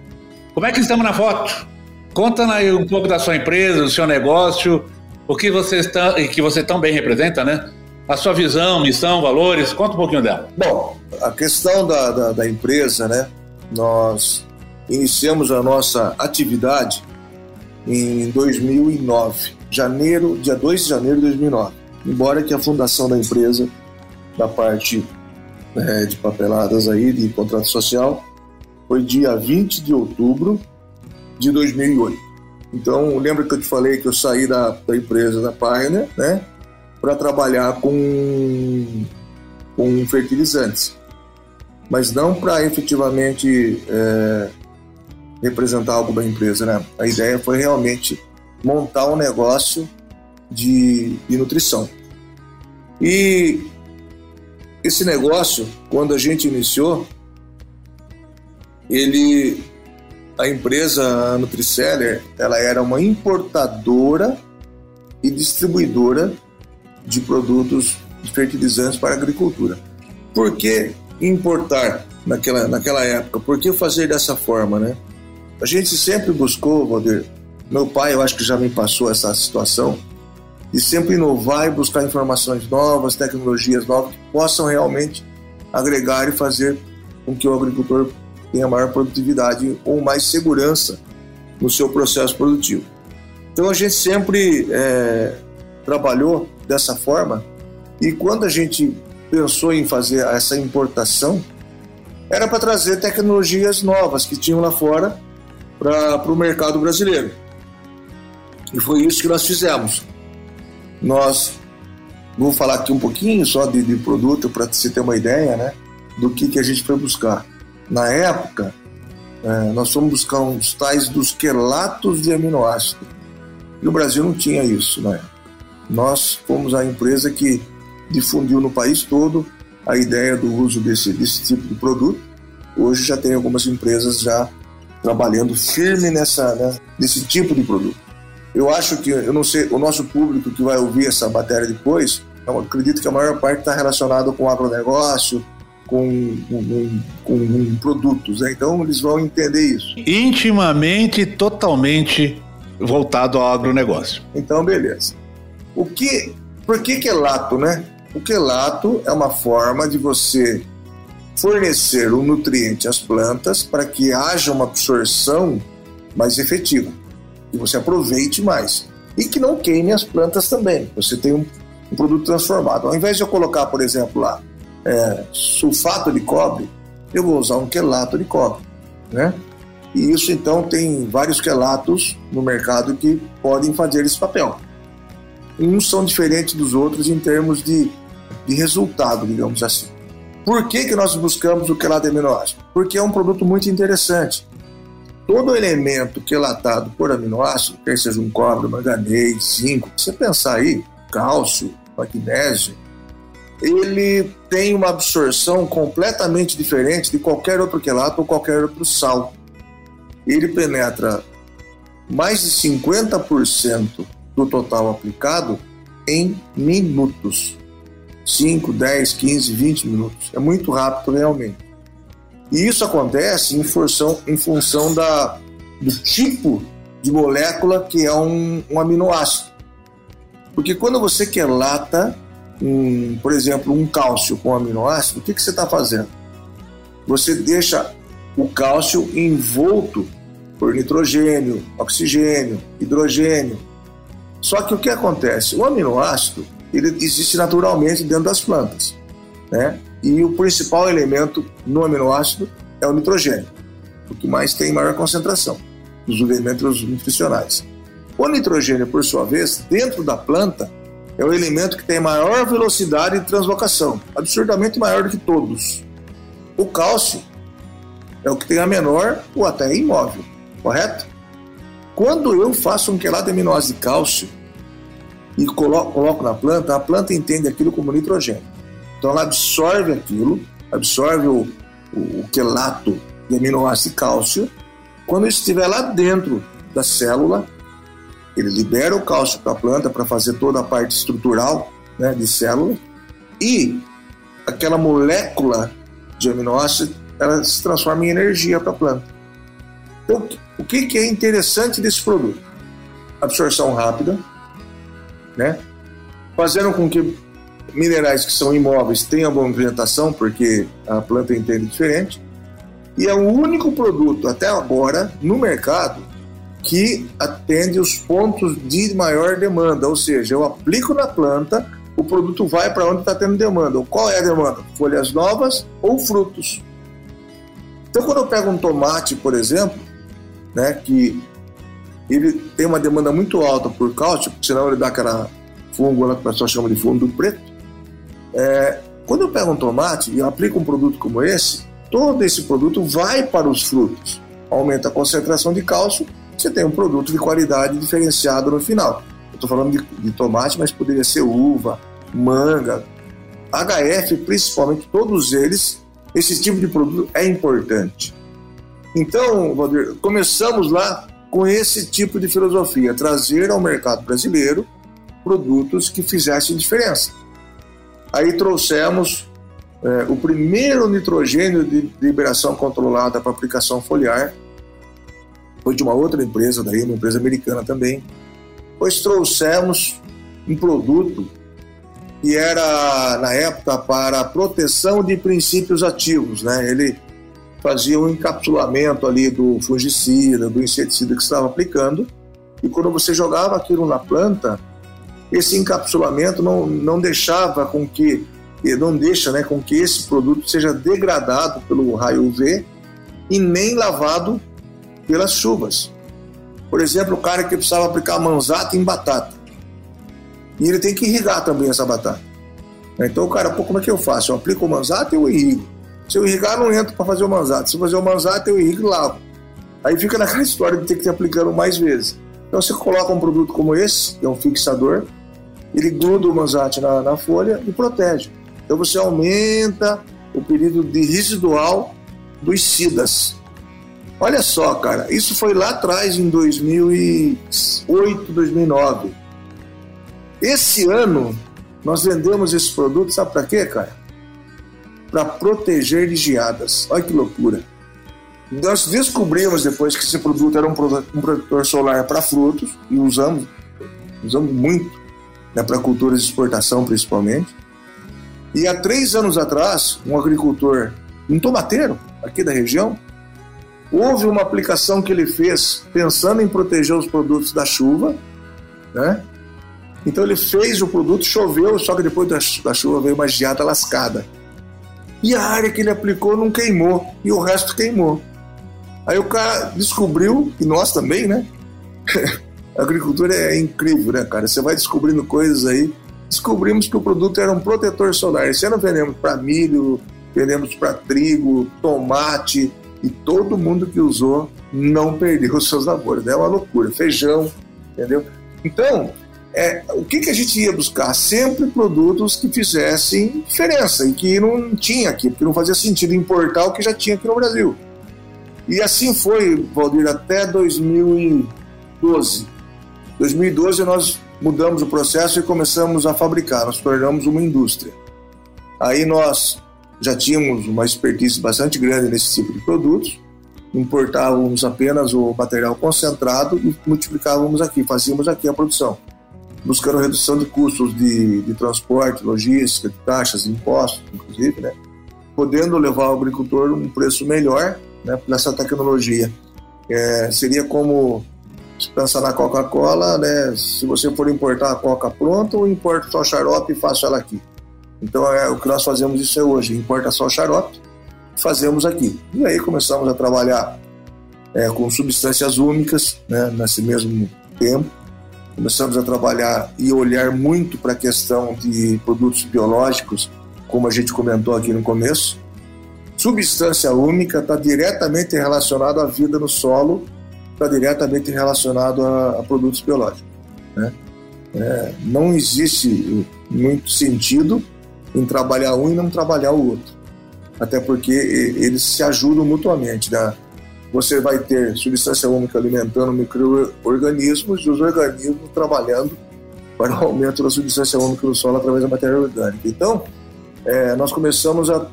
Como é que estamos na foto? Conta aí um pouco da sua empresa, do seu negócio, o que você está e que você tão bem representa, né? A sua visão, missão, valores, conta um pouquinho dela. Bom, a questão da, da, da empresa, né? Nós iniciamos a nossa atividade em 2009, janeiro, dia 2 de janeiro de 2009. Embora que a fundação da empresa, da parte né, de papeladas aí, de contrato social, foi dia 20 de outubro de 2008. Então, lembra que eu te falei que eu saí da, da empresa da Pioneer, né, para trabalhar com, com fertilizantes, mas não para efetivamente é, representar algo da empresa, né? A ideia foi realmente montar um negócio de, de nutrição. E esse negócio, quando a gente iniciou, ele, a empresa Nutriceller, ela era uma importadora e distribuidora de produtos de fertilizantes para a agricultura. Por que importar naquela, naquela época? Por que fazer dessa forma, né? A gente sempre buscou, Valdir, meu pai, eu acho que já me passou essa situação, de sempre inovar e buscar informações novas, tecnologias novas que possam realmente agregar e fazer com que o agricultor tenha maior produtividade ou mais segurança no seu processo produtivo. Então a gente sempre é, trabalhou dessa forma e quando a gente pensou em fazer essa importação, era para trazer tecnologias novas que tinham lá fora para o mercado brasileiro. E foi isso que nós fizemos. Nós, vou falar aqui um pouquinho só de, de produto para você ter uma ideia né, do que, que a gente foi buscar. Na época, é, nós fomos buscar uns tais dos quelatos de aminoácido. E o Brasil não tinha isso na época. Nós fomos a empresa que difundiu no país todo a ideia do uso desse, desse tipo de produto. Hoje já tem algumas empresas já trabalhando firme nessa, né, nesse tipo de produto. Eu acho que, eu não sei, o nosso público que vai ouvir essa matéria depois, acredito que a maior parte está relacionada com agronegócio, com, com, com, produtos, né? então eles vão entender isso. Intimamente, totalmente voltado ao agronegócio. Então, beleza. O que, por que quelato, né? O quelato é uma forma de você fornecer um nutriente às plantas para que haja uma absorção mais efetiva e você aproveite mais e que não queime as plantas também. Você tem um, um produto transformado. Ao invés de eu colocar, por exemplo, lá é, sulfato de cobre, eu vou usar um quelato de cobre, né? E isso então tem vários quelatos no mercado que podem fazer esse papel. Uns são diferentes dos outros em termos de, de resultado, digamos assim. Por que, que nós buscamos o quelato de aminoácido? Porque é um produto muito interessante. Todo elemento quelatado por aminoácido, quer seja um cobre, manganês, zinco, se você pensar aí, cálcio, magnésio, ele tem uma absorção completamente diferente de qualquer outro quelato ou qualquer outro sal. Ele penetra mais de 50% do total aplicado em minutos. 5, 10, 15, 20 minutos. É muito rápido realmente. E isso acontece em função, em função da, do tipo de molécula que é um, um aminoácido. Porque quando você quelata, um, por exemplo, um cálcio com aminoácido, o que, que você está fazendo? Você deixa o cálcio envolto por nitrogênio, oxigênio, hidrogênio. Só que o que acontece? O aminoácido ele existe naturalmente dentro das plantas. Né? E o principal elemento no aminoácido é o nitrogênio, o que mais tem maior concentração dos elementos nutricionais. O nitrogênio, por sua vez, dentro da planta, é o elemento que tem maior velocidade de translocação, absurdamente maior do que todos. O cálcio é o que tem a menor ou até imóvel, correto? Quando eu faço um quelado de aminoácido de cálcio e coloco, coloco na planta, a planta entende aquilo como nitrogênio. Então ela absorve aquilo, absorve o, o, o quelato de aminoácido de cálcio. Quando estiver lá dentro da célula, ele libera o cálcio para a planta para fazer toda a parte estrutural né, de célula e aquela molécula de aminoácido ela se transforma em energia para a planta. Então, o que, que é interessante desse produto? Absorção rápida, né? fazendo com que minerais que são imóveis tenham boa movimentação, porque a planta entende diferente, e é o único produto até agora no mercado que atende os pontos de maior demanda, ou seja, eu aplico na planta, o produto vai para onde está tendo demanda. Qual é a demanda? Folhas novas ou frutos. Então, quando eu pego um tomate, por exemplo, né, que ele tem uma demanda muito alta por cálcio, senão ele dá aquela fungo lá que o pessoal chama de fundo preto. É, quando eu pego um tomate e aplico um produto como esse, todo esse produto vai para os frutos. Aumenta a concentração de cálcio, você tem um produto de qualidade diferenciado no final. Eu estou falando de, de tomate, mas poderia ser uva, manga, HF, principalmente, todos eles, esse tipo de produto é importante. Então, Valdir, começamos lá com esse tipo de filosofia, trazer ao mercado brasileiro produtos que fizessem diferença. Aí trouxemos é, o primeiro nitrogênio de liberação controlada para aplicação foliar, foi de uma outra empresa daí, uma empresa americana também. Pois trouxemos um produto que era na época para proteção de princípios ativos, né? Ele fazia um encapsulamento ali do fungicida, do inseticida que estava aplicando, e quando você jogava aquilo na planta, esse encapsulamento não, não deixava com que não deixa né, com que esse produto seja degradado pelo raio UV e nem lavado pelas chuvas. Por exemplo, o cara que precisava aplicar manzata em batata. E ele tem que irrigar também essa batata. Então o cara, pô, como é que eu faço? Eu aplico o manzata e eu irrigo. Se eu irrigar, não entro para fazer o manzata. Se eu fazer o manzata, eu irrigo e lavo. Aí fica naquela história de ter que ir aplicando mais vezes. Então você coloca um produto como esse, que é um fixador, ele gruda o manzate na, na folha e protege. Então você aumenta o período de residual dos SIDAs. Olha só, cara, isso foi lá atrás em 2008, 2009. Esse ano nós vendemos esse produto, sabe para quê, cara? Para proteger de geadas. Olha que loucura. Nós descobrimos depois que esse produto era um protetor solar para frutos e usamos, usamos muito né, para culturas de exportação principalmente. E há três anos atrás, um agricultor, um tomateiro aqui da região, houve uma aplicação que ele fez pensando em proteger os produtos da chuva, né? Então ele fez o produto, choveu, só que depois da chuva veio uma geada lascada. E a área que ele aplicou não queimou, e o resto queimou. Aí o cara descobriu, e nós também, né? A agricultura é incrível, né, cara? Você vai descobrindo coisas aí. Descobrimos que o produto era um protetor solar. Esse ano vendemos para milho, vendemos para trigo, tomate, e todo mundo que usou não perdeu os seus labores. É uma loucura. Feijão, entendeu? Então, é, o que, que a gente ia buscar? Sempre produtos que fizessem diferença e que não tinha aqui, porque não fazia sentido importar o que já tinha aqui no Brasil. E assim foi, Valdir, até 2012. 2012 nós mudamos o processo e começamos a fabricar, nós tornamos uma indústria. Aí nós já tínhamos uma expertise bastante grande nesse tipo de produtos, importávamos apenas o material concentrado e multiplicávamos aqui, fazíamos aqui a produção, buscando redução de custos de, de transporte, logística, de taxas, impostos, inclusive, né? podendo levar ao agricultor um preço melhor né, por essa tecnologia. É, seria como se pensar na Coca-Cola, né? Se você for importar a Coca pronta, ou importa só xarope e faço ela aqui. Então é o que nós fazemos isso é hoje, importa só xarope, fazemos aqui. E aí começamos a trabalhar é, com substâncias úmicas, né? Nesse mesmo tempo, começamos a trabalhar e olhar muito para a questão de produtos biológicos, como a gente comentou aqui no começo. Substância úmica está diretamente relacionada à vida no solo está diretamente relacionado a, a produtos biológicos. Né? É, não existe muito sentido em trabalhar um e não trabalhar o outro, até porque eles se ajudam mutuamente. Né? Você vai ter substância única alimentando micro-organismos e os organismos trabalhando para o aumento da substância única no solo através da matéria orgânica. Então, é, nós começamos a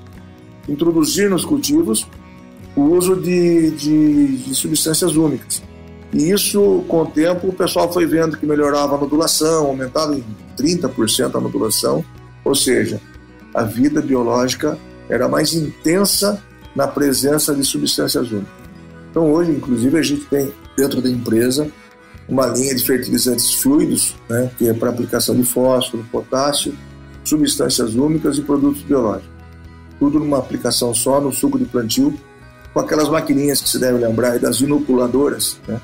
introduzir nos cultivos o uso de, de, de substâncias úmicas. E isso, com o tempo, o pessoal foi vendo que melhorava a nodulação, aumentava em 30% a nodulação, ou seja, a vida biológica era mais intensa na presença de substâncias úmicas. Então, hoje, inclusive, a gente tem dentro da empresa uma linha de fertilizantes fluidos, né, que é para aplicação de fósforo, potássio, substâncias úmicas e produtos biológicos. Tudo numa aplicação só, no suco de plantio, com aquelas maquininhas que se deve lembrar das inoculadoras. Né?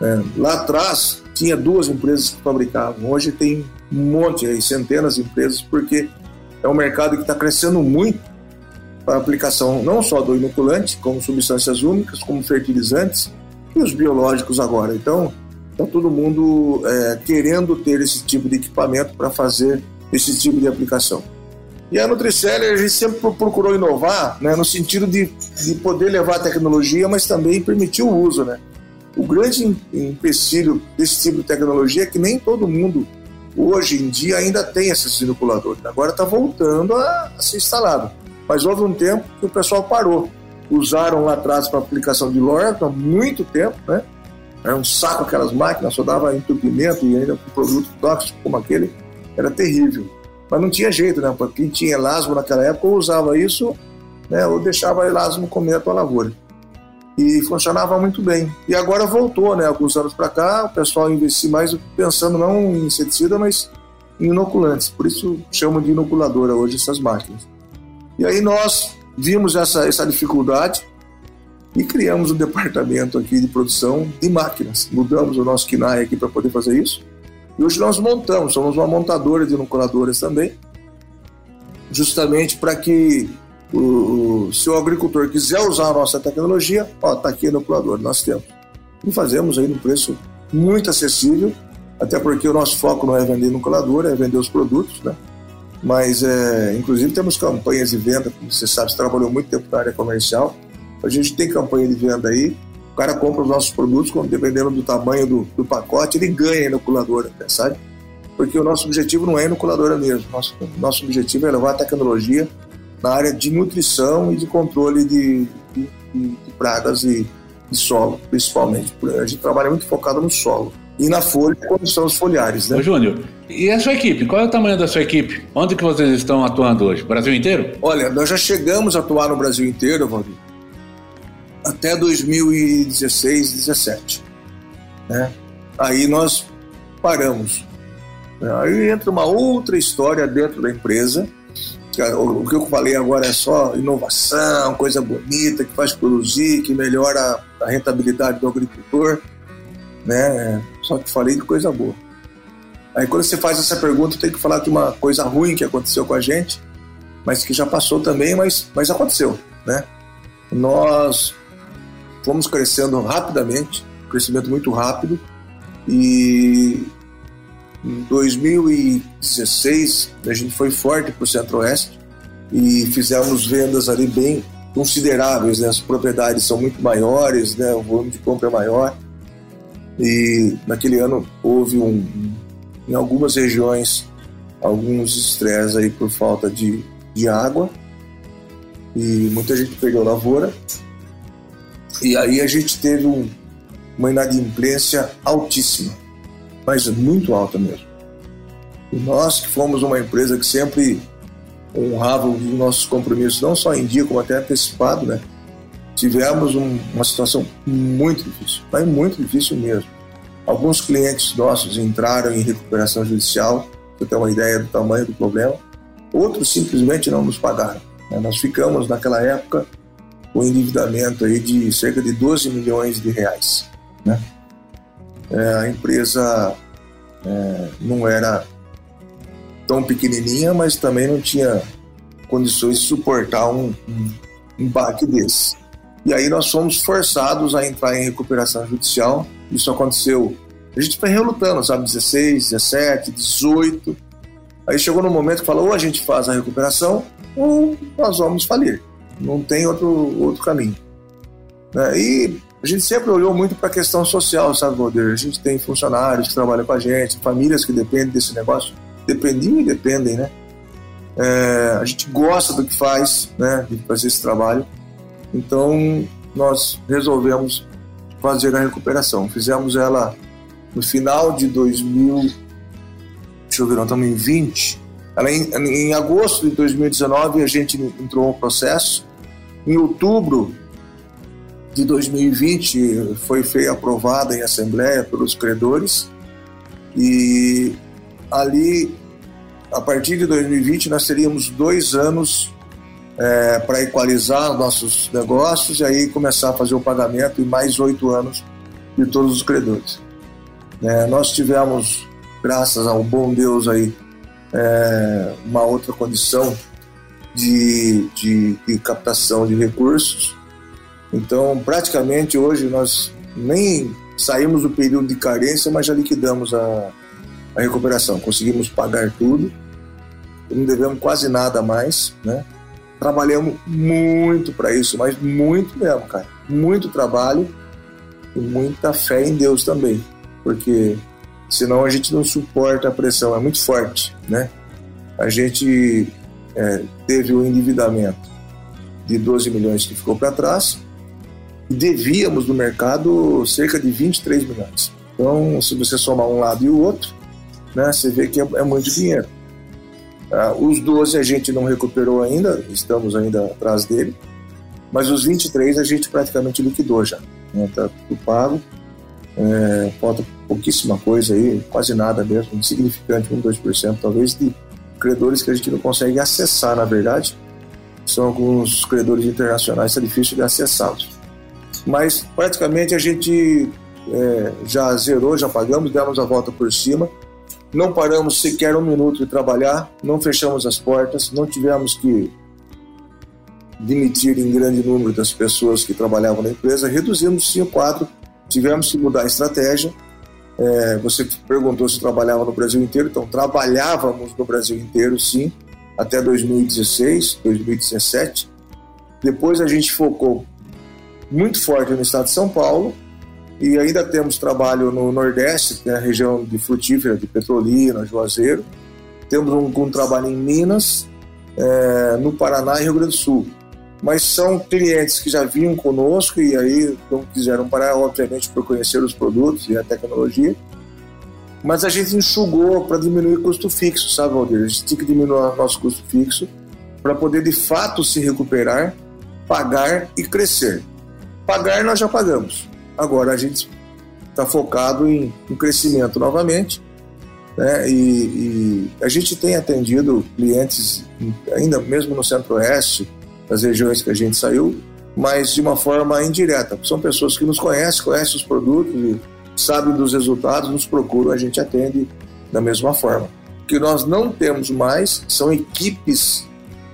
É, lá atrás tinha duas empresas que fabricavam, hoje tem um monte, aí, centenas de empresas, porque é um mercado que está crescendo muito para aplicação não só do inoculante, como substâncias úmicas, como fertilizantes e os biológicos agora. Então, está todo mundo é, querendo ter esse tipo de equipamento para fazer esse tipo de aplicação. E a Nutriceller, a gente sempre procurou inovar, né, no sentido de, de poder levar a tecnologia, mas também permitir o uso, né? O grande empecilho desse tipo de tecnologia é que nem todo mundo hoje em dia ainda tem esses inoculadores. Agora está voltando a, a, ser instalado. Mas houve um tempo que o pessoal parou. Usaram lá atrás para aplicação de LOR há muito tempo, né? Era um saco aquelas máquinas, só dava entupimento e ainda com produto tóxico como aquele, era terrível. Mas não tinha jeito, né? Porque quem tinha elasmo naquela época ou usava isso, né? Ou deixava elasmo comer a tua lavoura. E funcionava muito bem. E agora voltou, né? Alguns anos para cá, o pessoal investiu mais pensando não em inseticida, mas em inoculantes. Por isso chamam de inoculadora hoje essas máquinas. E aí nós vimos essa, essa dificuldade e criamos um departamento aqui de produção de máquinas. Mudamos o nosso KINAI aqui para poder fazer isso. E hoje nós montamos, somos uma montadora de inoculadoras também, justamente para que o, o, se o agricultor quiser usar a nossa tecnologia, ó, tá aqui o inoculador, nós temos. E fazemos aí num preço muito acessível, até porque o nosso foco não é vender inoculador, é vender os produtos, né? Mas, é, inclusive, temos campanhas de venda, como você sabe, você trabalhou muito tempo na área comercial, a gente tem campanha de venda aí cara compra os nossos produtos, dependendo do tamanho do, do pacote, ele ganha a inoculadora, sabe? Porque o nosso objetivo não é inoculadora mesmo. Nosso, nosso objetivo é levar a tecnologia na área de nutrição e de controle de, de, de pragas e de solo, principalmente. A gente trabalha muito focado no solo. E na folha, quando são os folhares, né? Ô, Júnior, e a sua equipe? Qual é o tamanho da sua equipe? Onde que vocês estão atuando hoje? Brasil inteiro? Olha, nós já chegamos a atuar no Brasil inteiro, Valdir até 2016, 17. Né? Aí nós paramos. Aí entra uma outra história dentro da empresa. O que eu falei agora é só inovação, coisa bonita, que faz produzir, que melhora a rentabilidade do agricultor. Né? Só que falei de coisa boa. Aí quando você faz essa pergunta, tem que falar de uma coisa ruim que aconteceu com a gente, mas que já passou também, mas, mas aconteceu. Né? Nós fomos crescendo rapidamente, crescimento muito rápido, e em 2016 a gente foi forte para o Centro-Oeste e fizemos vendas ali bem consideráveis, né? as propriedades são muito maiores, né? o volume de compra é maior, e naquele ano houve um, em algumas regiões alguns estresses aí por falta de, de água e muita gente perdeu lavoura e aí a gente teve um, uma inadimplência altíssima, mas muito alta mesmo. E nós que fomos uma empresa que sempre honrava os nossos compromissos, não só em dia, como até antecipado, né? Tivemos um, uma situação muito difícil, mas muito difícil mesmo. Alguns clientes nossos entraram em recuperação judicial, para ter uma ideia do tamanho do problema. Outros simplesmente não nos pagaram. Né? Nós ficamos, naquela época, o endividamento aí de cerca de 12 milhões de reais. Né? É, a empresa é, não era tão pequenininha, mas também não tinha condições de suportar um, um, um baque desse. E aí nós fomos forçados a entrar em recuperação judicial. Isso aconteceu. A gente foi relutando, sabe? 16, 17, 18. Aí chegou no momento que falou: ou a gente faz a recuperação ou nós vamos falir. Não tem outro, outro caminho. Né? E a gente sempre olhou muito para a questão social, sabe, Valdir? A gente tem funcionários que trabalham com a gente, famílias que dependem desse negócio. Dependiam e dependem, né? É, a gente gosta do que faz, né? De fazer esse trabalho. Então, nós resolvemos fazer a recuperação. Fizemos ela no final de 2000. Deixa eu ver, estamos em 20. Ela, em, em agosto de 2019, a gente entrou no processo. Em outubro de 2020, foi feita aprovada em assembleia pelos credores. E ali, a partir de 2020, nós teríamos dois anos é, para equalizar nossos negócios e aí começar a fazer o pagamento em mais oito anos de todos os credores. É, nós tivemos, graças ao bom Deus aí, é, uma outra condição de, de, de, captação de recursos. Então, praticamente hoje nós nem saímos do período de carência, mas já liquidamos a, a recuperação. Conseguimos pagar tudo, não devemos quase nada mais, né? Trabalhamos muito para isso, mas muito mesmo, cara. Muito trabalho e muita fé em Deus também, porque senão a gente não suporta a pressão, é muito forte, né? A gente é, teve o endividamento de 12 milhões que ficou para trás devíamos no mercado cerca de 23 milhões. Então, se você somar um lado e o outro, né, você vê que é, é muito dinheiro. Uh, os 12 a gente não recuperou ainda, estamos ainda atrás dele, mas os 23 a gente praticamente liquidou já. Está né? Tá tudo pago, é, falta pouquíssima coisa aí, quase nada mesmo, insignificante, 1, 2% talvez, de credores que a gente não consegue acessar, na verdade. São alguns credores internacionais, é difícil de acessá-los. Mas praticamente a gente é, já zerou, já pagamos, demos a volta por cima não paramos sequer um minuto de trabalhar, não fechamos as portas, não tivemos que demitir em grande número das pessoas que trabalhavam na empresa, reduzimos sim o quadro, tivemos que mudar a estratégia. É, você perguntou se trabalhava no Brasil inteiro, então trabalhávamos no Brasil inteiro sim, até 2016, 2017. Depois a gente focou muito forte no estado de São Paulo, e ainda temos trabalho no Nordeste, que é a região de frutífera, de Petrolina, Juazeiro. Temos um, um trabalho em Minas, é, no Paraná e Rio Grande do Sul. Mas são clientes que já vinham conosco e aí não quiseram parar, obviamente, por conhecer os produtos e a tecnologia. Mas a gente enxugou para diminuir o custo fixo, sabe, Valdir? A gente tinha que diminuir o nosso custo fixo para poder de fato se recuperar, pagar e crescer. Pagar nós já pagamos. Agora a gente está focado em, em, crescimento novamente, né? E, e, a gente tem atendido clientes ainda mesmo no Centro-Oeste, das regiões que a gente saiu, mas de uma forma indireta. São pessoas que nos conhecem, conhecem os produtos e sabem dos resultados, nos procuram, a gente atende da mesma forma. O que nós não temos mais são equipes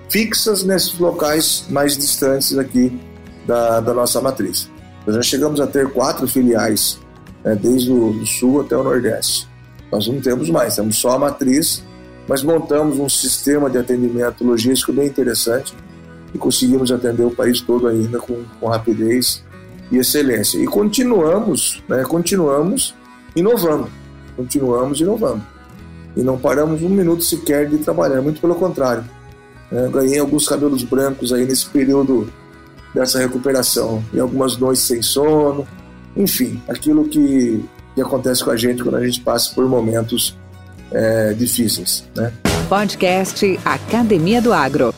fixas nesses locais mais distantes aqui da, da nossa matriz. Nós já chegamos a ter quatro filiais, né, desde o sul até o nordeste. Nós não temos mais, temos só a matriz, mas montamos um sistema de atendimento logístico bem interessante e conseguimos atender o país todo ainda com, com rapidez e excelência. E continuamos, né, continuamos inovando, continuamos inovando. E não paramos um minuto sequer de trabalhar, muito pelo contrário. Né, ganhei alguns cabelos brancos aí nesse período dessa recuperação. E algumas noites sem sono, enfim, aquilo que, que acontece com a gente quando a gente passa por momentos é, difíceis. Né? Podcast Academia do Agro.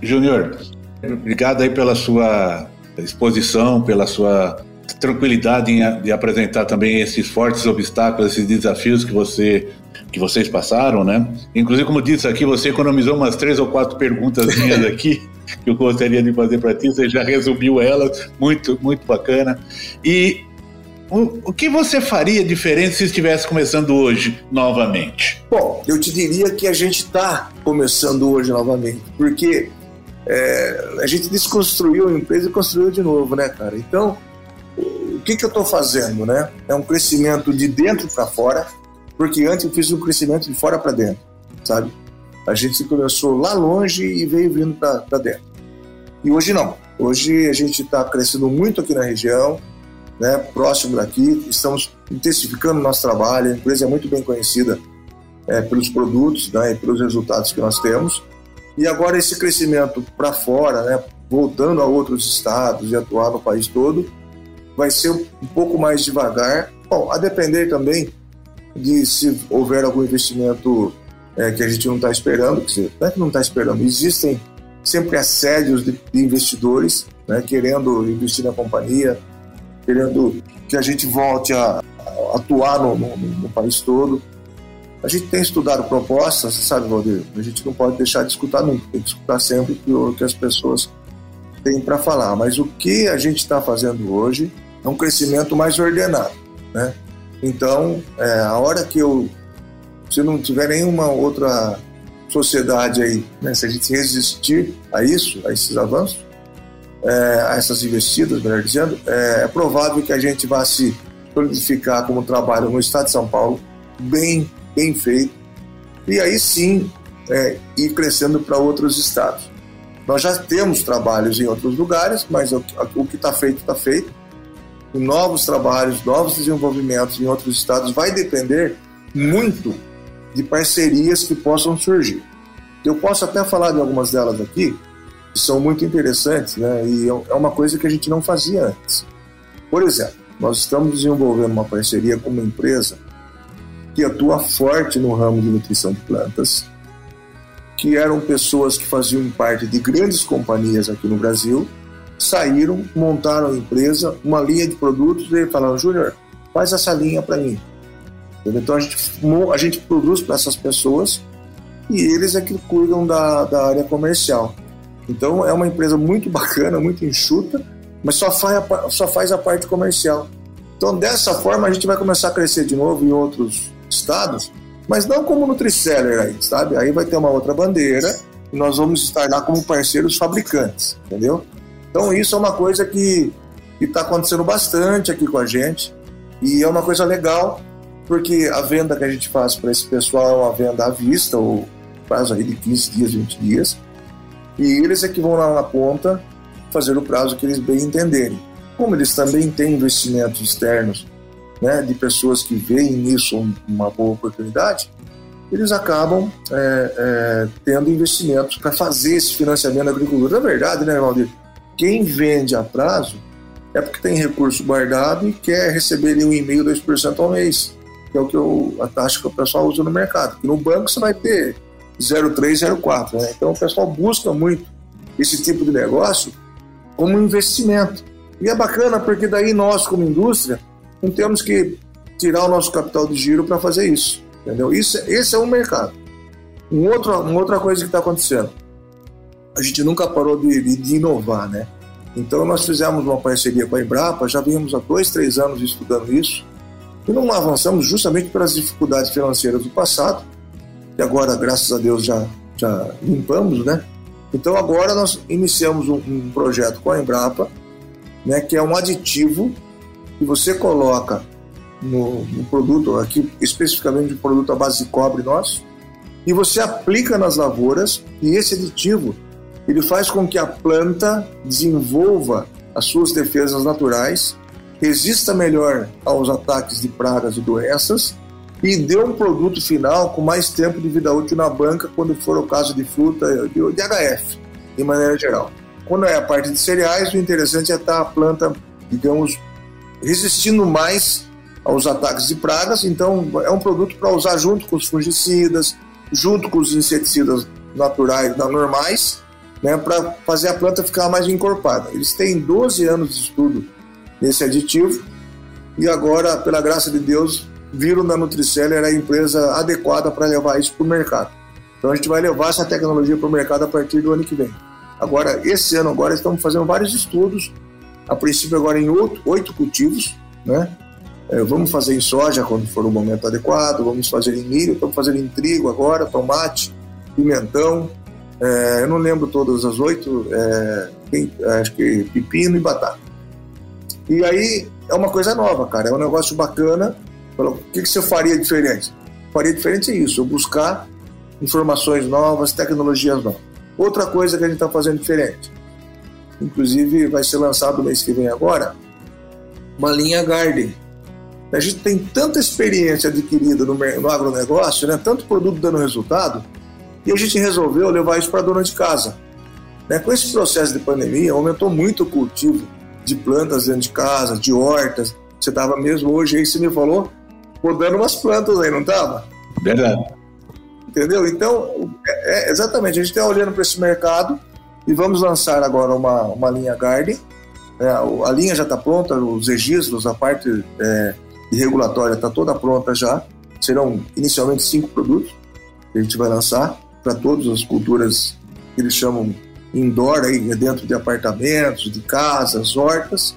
Júnior, obrigado aí pela sua exposição, pela sua tranquilidade em de apresentar também esses fortes obstáculos, esses desafios que você que vocês passaram, né? Inclusive, como disse aqui, você economizou umas três ou quatro perguntas minhas aqui que eu gostaria de fazer para ti. Você já resumiu elas, muito, muito bacana. E o, o, que você faria diferente se estivesse começando hoje novamente? Bom, eu te diria que a gente está começando hoje novamente, porque é, a gente desconstruiu a empresa e construiu de novo, né, cara? Então, o que, que eu estou fazendo, né? É um crescimento de dentro para fora, porque antes eu fiz um crescimento de fora para dentro, sabe? A gente começou lá longe e veio vindo para dentro. E hoje não. Hoje a gente está crescendo muito aqui na região, né, próximo daqui. Estamos intensificando nosso trabalho. A empresa é muito bem conhecida é, pelos produtos né, e pelos resultados que nós temos. E agora esse crescimento para fora, né, voltando a outros estados e atuar no país todo, vai ser um pouco mais devagar. Bom, a depender também de se houver algum investimento é, que a gente não está esperando, que não é que não está esperando, existem sempre assédios de, de investidores né, querendo investir na companhia, querendo que a gente volte a, a atuar no, no, no país todo. A gente tem estudado propostas, sabe, Valdir? A gente não pode deixar de escutar nunca, tem que escutar sempre o que as pessoas têm para falar. Mas o que a gente está fazendo hoje é um crescimento mais ordenado, né? Então, é, a hora que eu, se não tiver nenhuma outra sociedade aí, né, se a gente resistir a isso, a esses avanços, é, a essas investidas, melhor dizendo, é, é provável que a gente vá se solidificar como trabalho no estado de São Paulo, bem bem feito, e aí sim é, ir crescendo para outros estados. Nós já temos trabalhos em outros lugares, mas o, o que está feito, está feito. E novos trabalhos, novos desenvolvimentos em outros estados vai depender muito de parcerias que possam surgir. Eu posso até falar de algumas delas aqui, que são muito interessantes, né? E é, é uma coisa que a gente não fazia antes. Por exemplo, nós estamos desenvolvendo uma parceria com uma empresa que atua forte no ramo de nutrição de plantas, que eram pessoas que faziam parte de grandes companhias aqui no Brasil, saíram, montaram a empresa, uma linha de produtos e falaram: Júnior, faz essa linha para mim. Então a gente, a gente produz para essas pessoas e eles é que cuidam da, da área comercial. Então é uma empresa muito bacana, muito enxuta, mas só faz a, só faz a parte comercial. Então dessa forma a gente vai começar a crescer de novo em outros estados, mas não como Nutriceller aí, sabe? Aí vai ter uma outra bandeira e nós vamos estar lá como parceiros fabricantes, entendeu? Então isso é uma coisa que está acontecendo bastante aqui com a gente e é uma coisa legal porque a venda que a gente faz para esse pessoal é uma venda à vista, ou prazo aí de 15 dias, 20 dias, e eles é que vão lá na ponta fazer o prazo que eles bem entenderem. Como eles também têm investimentos externos né, de pessoas que veem nisso uma boa oportunidade, eles acabam é, é, tendo investimentos para fazer esse financiamento da agricultura. Na verdade, né, Valdir, quem vende a prazo é porque tem recurso guardado e quer receber um e-mail 2% ao mês, que é o que eu, a taxa que o pessoal usa no mercado. No banco você vai ter 0,3, 0,4. Né? Então o pessoal busca muito esse tipo de negócio como investimento. E é bacana porque daí nós, como indústria, não temos que tirar o nosso capital de giro para fazer isso. Entendeu? Isso, esse é um mercado. Um outro, uma outra coisa que está acontecendo. A gente nunca parou de, de, inovar, né? Então nós fizemos uma parceria com a Embrapa, já vimos há dois, três anos estudando isso, e não avançamos justamente pelas dificuldades financeiras do passado, e agora, graças a Deus, já, já limpamos, né? Então agora nós iniciamos um, um projeto com a Embrapa, né, que é um aditivo que você coloca no, no produto, aqui especificamente um produto à base de cobre nosso, e você aplica nas lavouras, e esse aditivo ele faz com que a planta desenvolva as suas defesas naturais, resista melhor aos ataques de pragas e doenças e dê um produto final com mais tempo de vida útil na banca quando for o caso de fruta de, HF, de maneira geral. Quando é a parte de cereais, o interessante é estar a planta, digamos, resistindo mais aos ataques de pragas. Então, é um produto para usar junto com os fungicidas, junto com os inseticidas naturais, normais, né, para fazer a planta ficar mais encorpada. Eles têm 12 anos de estudo nesse aditivo e agora, pela graça de Deus, viram na Nutriceller a empresa adequada para levar isso para o mercado. Então a gente vai levar essa tecnologia para o mercado a partir do ano que vem. Agora, esse ano agora estamos fazendo vários estudos a princípio agora em oito, oito cultivos, né? É, vamos fazer em soja quando for o momento adequado, vamos fazer em milho, estamos fazendo em trigo agora, tomate, pimentão, é, eu não lembro todas as oito, é, tem, acho que pepino e batata. E aí é uma coisa nova, cara, é um negócio bacana. O que, que você faria diferente? Faria diferente é isso, eu buscar informações novas, tecnologias novas. Outra coisa que a gente está fazendo diferente, inclusive vai ser lançado mês que vem agora, uma linha Garden. A gente tem tanta experiência adquirida no, no agronegócio, né? tanto produto dando resultado, e a gente resolveu levar isso para a dona de casa. Né? Com esse processo de pandemia, aumentou muito o cultivo de plantas dentro de casa, de hortas. Você estava mesmo hoje aí, você me falou, podando umas plantas aí, não estava? Verdade. Entendeu? Então, é, é, exatamente, a gente está olhando para esse mercado e vamos lançar agora uma, uma linha Garden. É, a linha já está pronta, os registros, a parte é, regulatória está toda pronta já. Serão inicialmente cinco produtos que a gente vai lançar para todas as culturas que eles chamam indoor, aí, dentro de apartamentos, de casas, hortas.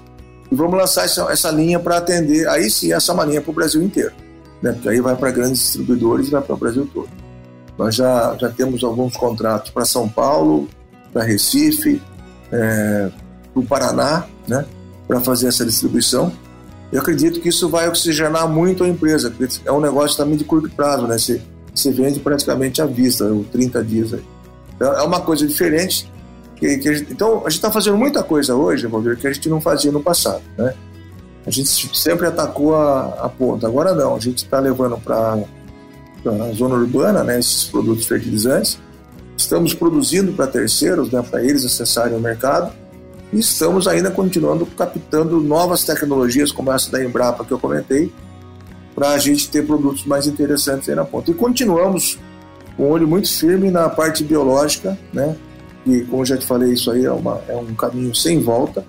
E vamos lançar essa, essa linha para atender, aí sim, essa é uma linha para o Brasil inteiro. Né? Porque aí vai para grandes distribuidores e vai para o Brasil todo. Nós já, já temos alguns contratos para São Paulo, para Recife, é, para o Paraná, né? para fazer essa distribuição. Eu acredito que isso vai oxigenar muito a empresa, porque é um negócio também de curto prazo, né? Você, você vende praticamente à vista, 30 dias aí. Então, é uma coisa diferente. Que, que a gente, então, a gente está fazendo muita coisa hoje, ver que a gente não fazia no passado, né? A gente sempre atacou a, a ponta, agora não. A gente está levando para a zona urbana, né, esses produtos fertilizantes. Estamos produzindo para terceiros, né, para eles acessarem o mercado e estamos ainda continuando captando novas tecnologias, como essa da Embrapa que eu comentei, para a gente ter produtos mais interessantes aí na ponta. E continuamos com um olho muito firme na parte biológica, né? E como já te falei, isso aí é, uma, é um caminho sem volta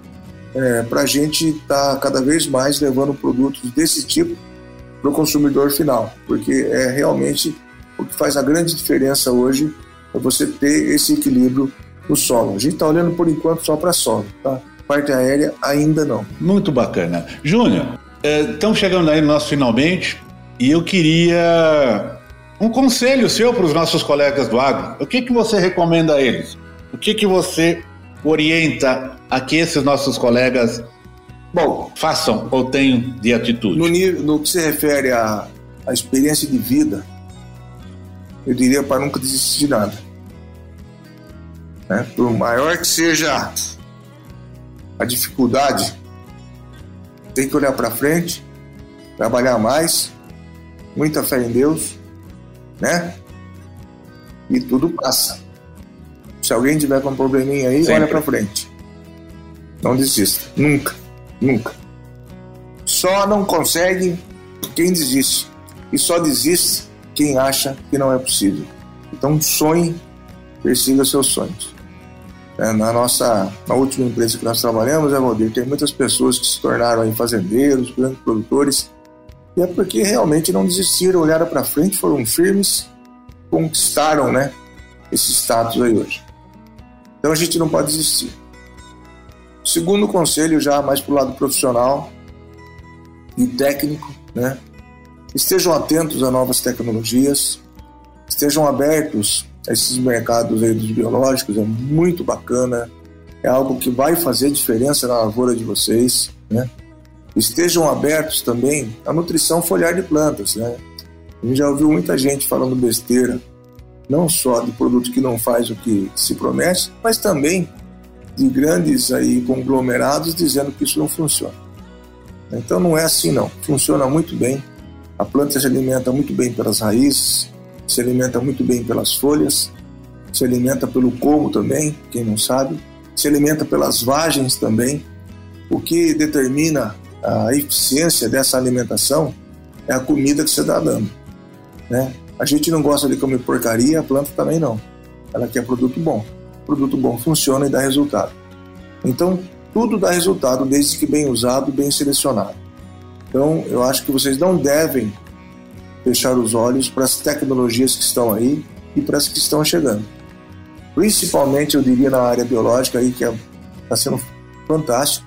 é, para a gente estar tá cada vez mais levando produtos desse tipo para o consumidor final, porque é realmente o que faz a grande diferença hoje é você ter esse equilíbrio o solo. A gente está olhando por enquanto só para solo, tá? Parte aérea ainda não. Muito bacana. Júnior, estamos é, chegando aí no nosso finalmente e eu queria um conselho seu para os nossos colegas do agro. O que, que você recomenda a eles? O que, que você orienta a que esses nossos colegas Bom, façam ou tenham de atitude? No, no que se refere à, à experiência de vida, eu diria para nunca desistir de nada. Né? Por maior que seja a dificuldade, tem que olhar para frente, trabalhar mais, muita fé em Deus, né? E tudo passa. Se alguém tiver com um probleminha aí, Sempre. olha para frente. Não desista, nunca, nunca. Só não consegue quem desiste. E só desiste quem acha que não é possível. Então sonhe, persiga seus sonhos. É, na nossa na última empresa que nós trabalhamos, é, Valdir, tem muitas pessoas que se tornaram aí fazendeiros, grandes produtores, e é porque realmente não desistiram, olharam para frente, foram firmes, conquistaram né, esse status aí hoje. Então a gente não pode desistir. Segundo conselho, já mais para o lado profissional e técnico, né? estejam atentos a novas tecnologias, estejam abertos esses mercados aí dos biológicos, é muito bacana, é algo que vai fazer diferença na lavoura de vocês, né? Estejam abertos também à nutrição foliar de plantas, né? A gente já ouviu muita gente falando besteira, não só de produto que não faz o que se promete, mas também de grandes aí conglomerados dizendo que isso não funciona. Então não é assim não, funciona muito bem. A planta se alimenta muito bem pelas raízes, se alimenta muito bem pelas folhas, se alimenta pelo como também, quem não sabe, se alimenta pelas vagens também. O que determina a eficiência dessa alimentação é a comida que você está dando. Né? A gente não gosta de comer porcaria, a planta também não. Ela quer produto bom. O produto bom funciona e dá resultado. Então, tudo dá resultado desde que bem usado, bem selecionado. Então, eu acho que vocês não devem fechar os olhos para as tecnologias que estão aí e para as que estão chegando. Principalmente, eu diria, na área biológica, aí, que está é, sendo fantástico,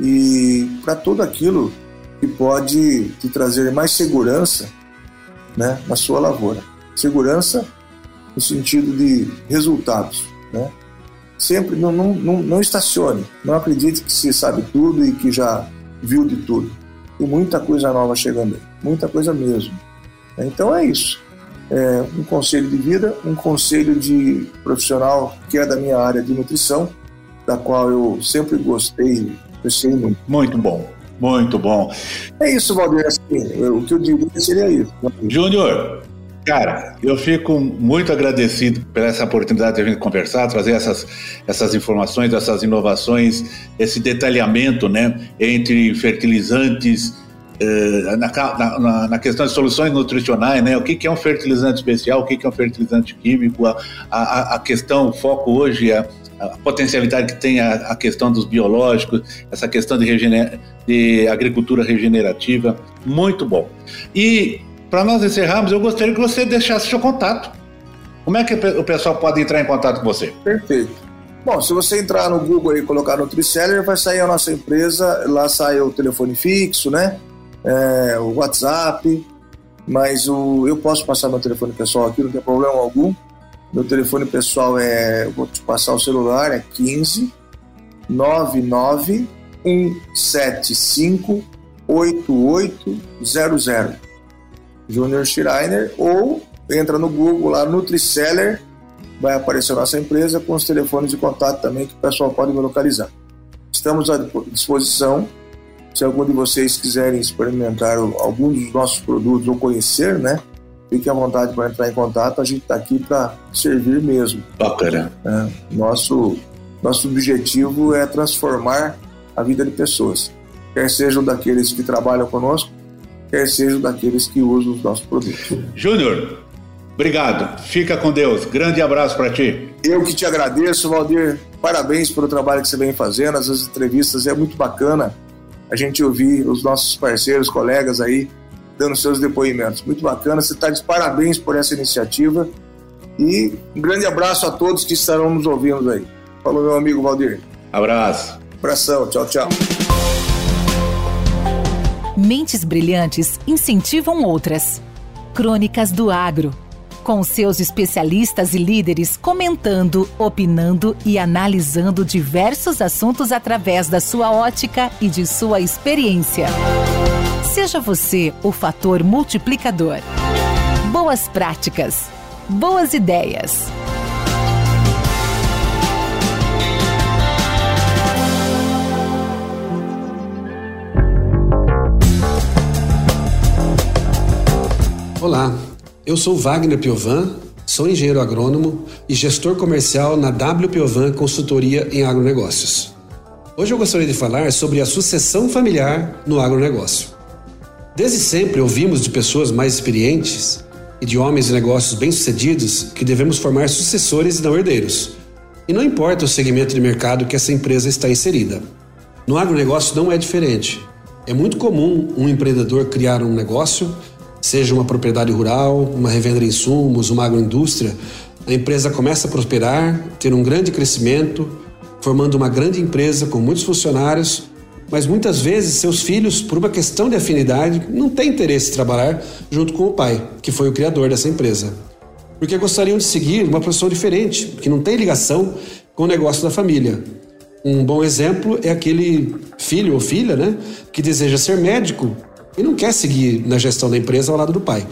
e para tudo aquilo que pode te trazer mais segurança né, na sua lavoura. Segurança no sentido de resultados. Né? Sempre não, não, não, não estacione, não acredite que se sabe tudo e que já viu de tudo. Tem muita coisa nova chegando aí, muita coisa mesmo. Então é isso. É um conselho de vida, um conselho de profissional que é da minha área de nutrição, da qual eu sempre gostei, gostei muito. Muito bom. Muito bom. É isso, Valdir. Assim, o que eu digo seria isso. Júnior, Cara, eu fico muito agradecido por essa oportunidade de a gente conversar, trazer essas, essas informações, essas inovações, esse detalhamento né, entre fertilizantes, eh, na, na, na, questão de soluções nutricionais, né, o que, que é um fertilizante especial, o que, que é um fertilizante químico, a, a, a questão, o foco hoje, a, a potencialidade que tem a, a, questão dos biológicos, essa questão de, regener, de agricultura regenerativa, muito bom. E para nós encerrarmos, eu gostaria que você deixasse seu contato. Como é que o pessoal pode entrar em contato com você? Perfeito. Bom, se você entrar no Google e colocar Nutriceller, vai sair a nossa empresa, lá sai o telefone fixo, né? É, o WhatsApp, mas o, eu posso passar meu telefone pessoal aqui, não tem problema algum. Meu telefone pessoal é, vou te passar o celular, é 15 99 175 8800. Júnior Schreiner, ou entra no Google lá, Nutriceller, vai aparecer a nossa empresa com os telefones de contato também que o pessoal pode me localizar. Estamos à disposição. Se algum de vocês quiserem experimentar algum dos nossos produtos ou conhecer, né? Fique à vontade para entrar em contato. A gente está aqui para servir mesmo. Bacana. É, nosso, nosso objetivo é transformar a vida de pessoas, quer sejam daqueles que trabalham conosco, quer sejam daqueles que usam os nossos produtos. Júnior, obrigado. Fica com Deus. Grande abraço para ti. Eu que te agradeço, Valdir. Parabéns pelo trabalho que você vem fazendo. As entrevistas é muito bacana a gente ouvir os nossos parceiros, colegas aí, dando seus depoimentos. Muito bacana. Você está de parabéns por essa iniciativa. E um grande abraço a todos que estarão nos ouvindo aí. Falou, meu amigo Valdir. Abraço. Abração. Tchau, tchau. Mentes brilhantes incentivam outras. Crônicas do Agro. Com seus especialistas e líderes comentando, opinando e analisando diversos assuntos através da sua ótica e de sua experiência. Seja você o fator multiplicador. Boas práticas. Boas ideias. Olá, eu sou Wagner Piovan, sou engenheiro agrônomo e gestor comercial na W Piovan Consultoria em Agronegócios. Hoje eu gostaria de falar sobre a sucessão familiar no agronegócio. Desde sempre ouvimos de pessoas mais experientes e de homens de negócios bem-sucedidos que devemos formar sucessores e não herdeiros. E não importa o segmento de mercado que essa empresa está inserida. No agronegócio não é diferente. É muito comum um empreendedor criar um negócio seja uma propriedade rural, uma revenda de insumos, uma agroindústria, a empresa começa a prosperar, ter um grande crescimento, formando uma grande empresa com muitos funcionários, mas muitas vezes seus filhos, por uma questão de afinidade, não têm interesse em trabalhar junto com o pai, que foi o criador dessa empresa. Porque gostariam de seguir uma profissão diferente, que não tem ligação com o negócio da família. Um bom exemplo é aquele filho ou filha, né, que deseja ser médico e não quer seguir na gestão da empresa ao lado do pai.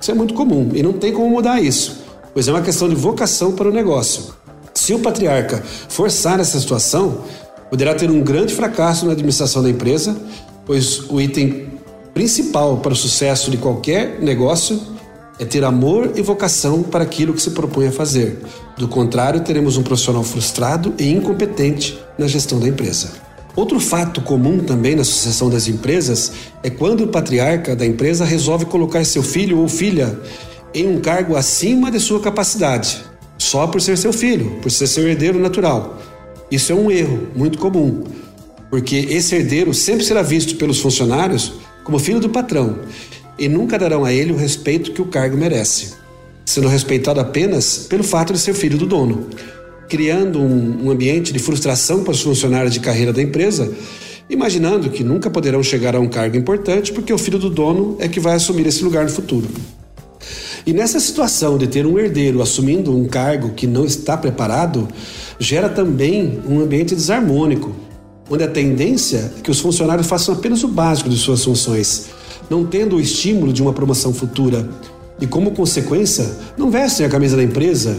Isso é muito comum e não tem como mudar isso, pois é uma questão de vocação para o negócio. Se o patriarca forçar essa situação, poderá ter um grande fracasso na administração da empresa, pois o item principal para o sucesso de qualquer negócio é ter amor e vocação para aquilo que se propõe a fazer. Do contrário, teremos um profissional frustrado e incompetente na gestão da empresa. Outro fato comum também na sucessão das empresas é quando o patriarca da empresa resolve colocar seu filho ou filha em um cargo acima de sua capacidade, só por ser seu filho, por ser seu herdeiro natural. Isso é um erro muito comum, porque esse herdeiro sempre será visto pelos funcionários como filho do patrão e nunca darão a ele o respeito que o cargo merece, sendo respeitado apenas pelo fato de ser filho do dono criando um, um ambiente de frustração para os funcionários de carreira da empresa, imaginando que nunca poderão chegar a um cargo importante porque o filho do dono é que vai assumir esse lugar no futuro. E nessa situação de ter um herdeiro assumindo um cargo que não está preparado, gera também um ambiente desarmônico, onde a tendência é que os funcionários façam apenas o básico de suas funções, não tendo o estímulo de uma promoção futura. E como consequência, não vestem a camisa da empresa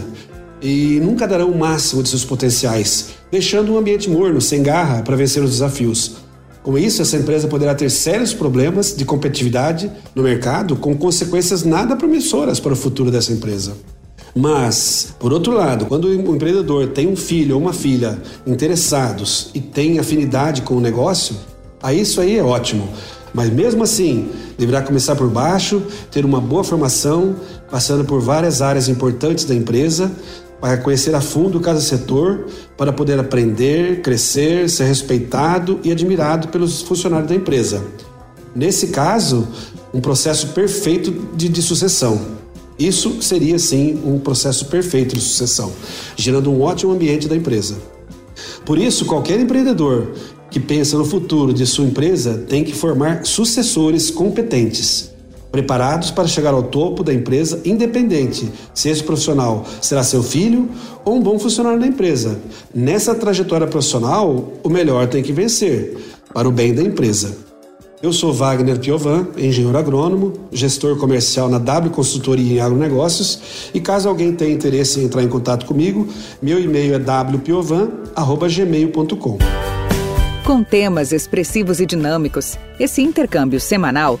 e nunca darão o máximo de seus potenciais, deixando um ambiente morno, sem garra para vencer os desafios. Com isso, essa empresa poderá ter sérios problemas de competitividade no mercado, com consequências nada promissoras para o futuro dessa empresa. Mas, por outro lado, quando o empreendedor tem um filho ou uma filha interessados e tem afinidade com o negócio, aí isso aí é ótimo. Mas mesmo assim, deverá começar por baixo, ter uma boa formação, passando por várias áreas importantes da empresa, para conhecer a fundo cada setor, para poder aprender, crescer, ser respeitado e admirado pelos funcionários da empresa. Nesse caso, um processo perfeito de, de sucessão. Isso seria sim um processo perfeito de sucessão, gerando um ótimo ambiente da empresa. Por isso, qualquer empreendedor que pensa no futuro de sua empresa tem que formar sucessores competentes preparados para chegar ao topo da empresa, independente se esse profissional será seu filho ou um bom funcionário da empresa. Nessa trajetória profissional, o melhor tem que vencer, para o bem da empresa. Eu sou Wagner Piovan, engenheiro agrônomo, gestor comercial na W Consultoria em Agronegócios e caso alguém tenha interesse em entrar em contato comigo, meu e-mail é wpiovan.gmail.com. Com temas expressivos e dinâmicos, esse intercâmbio semanal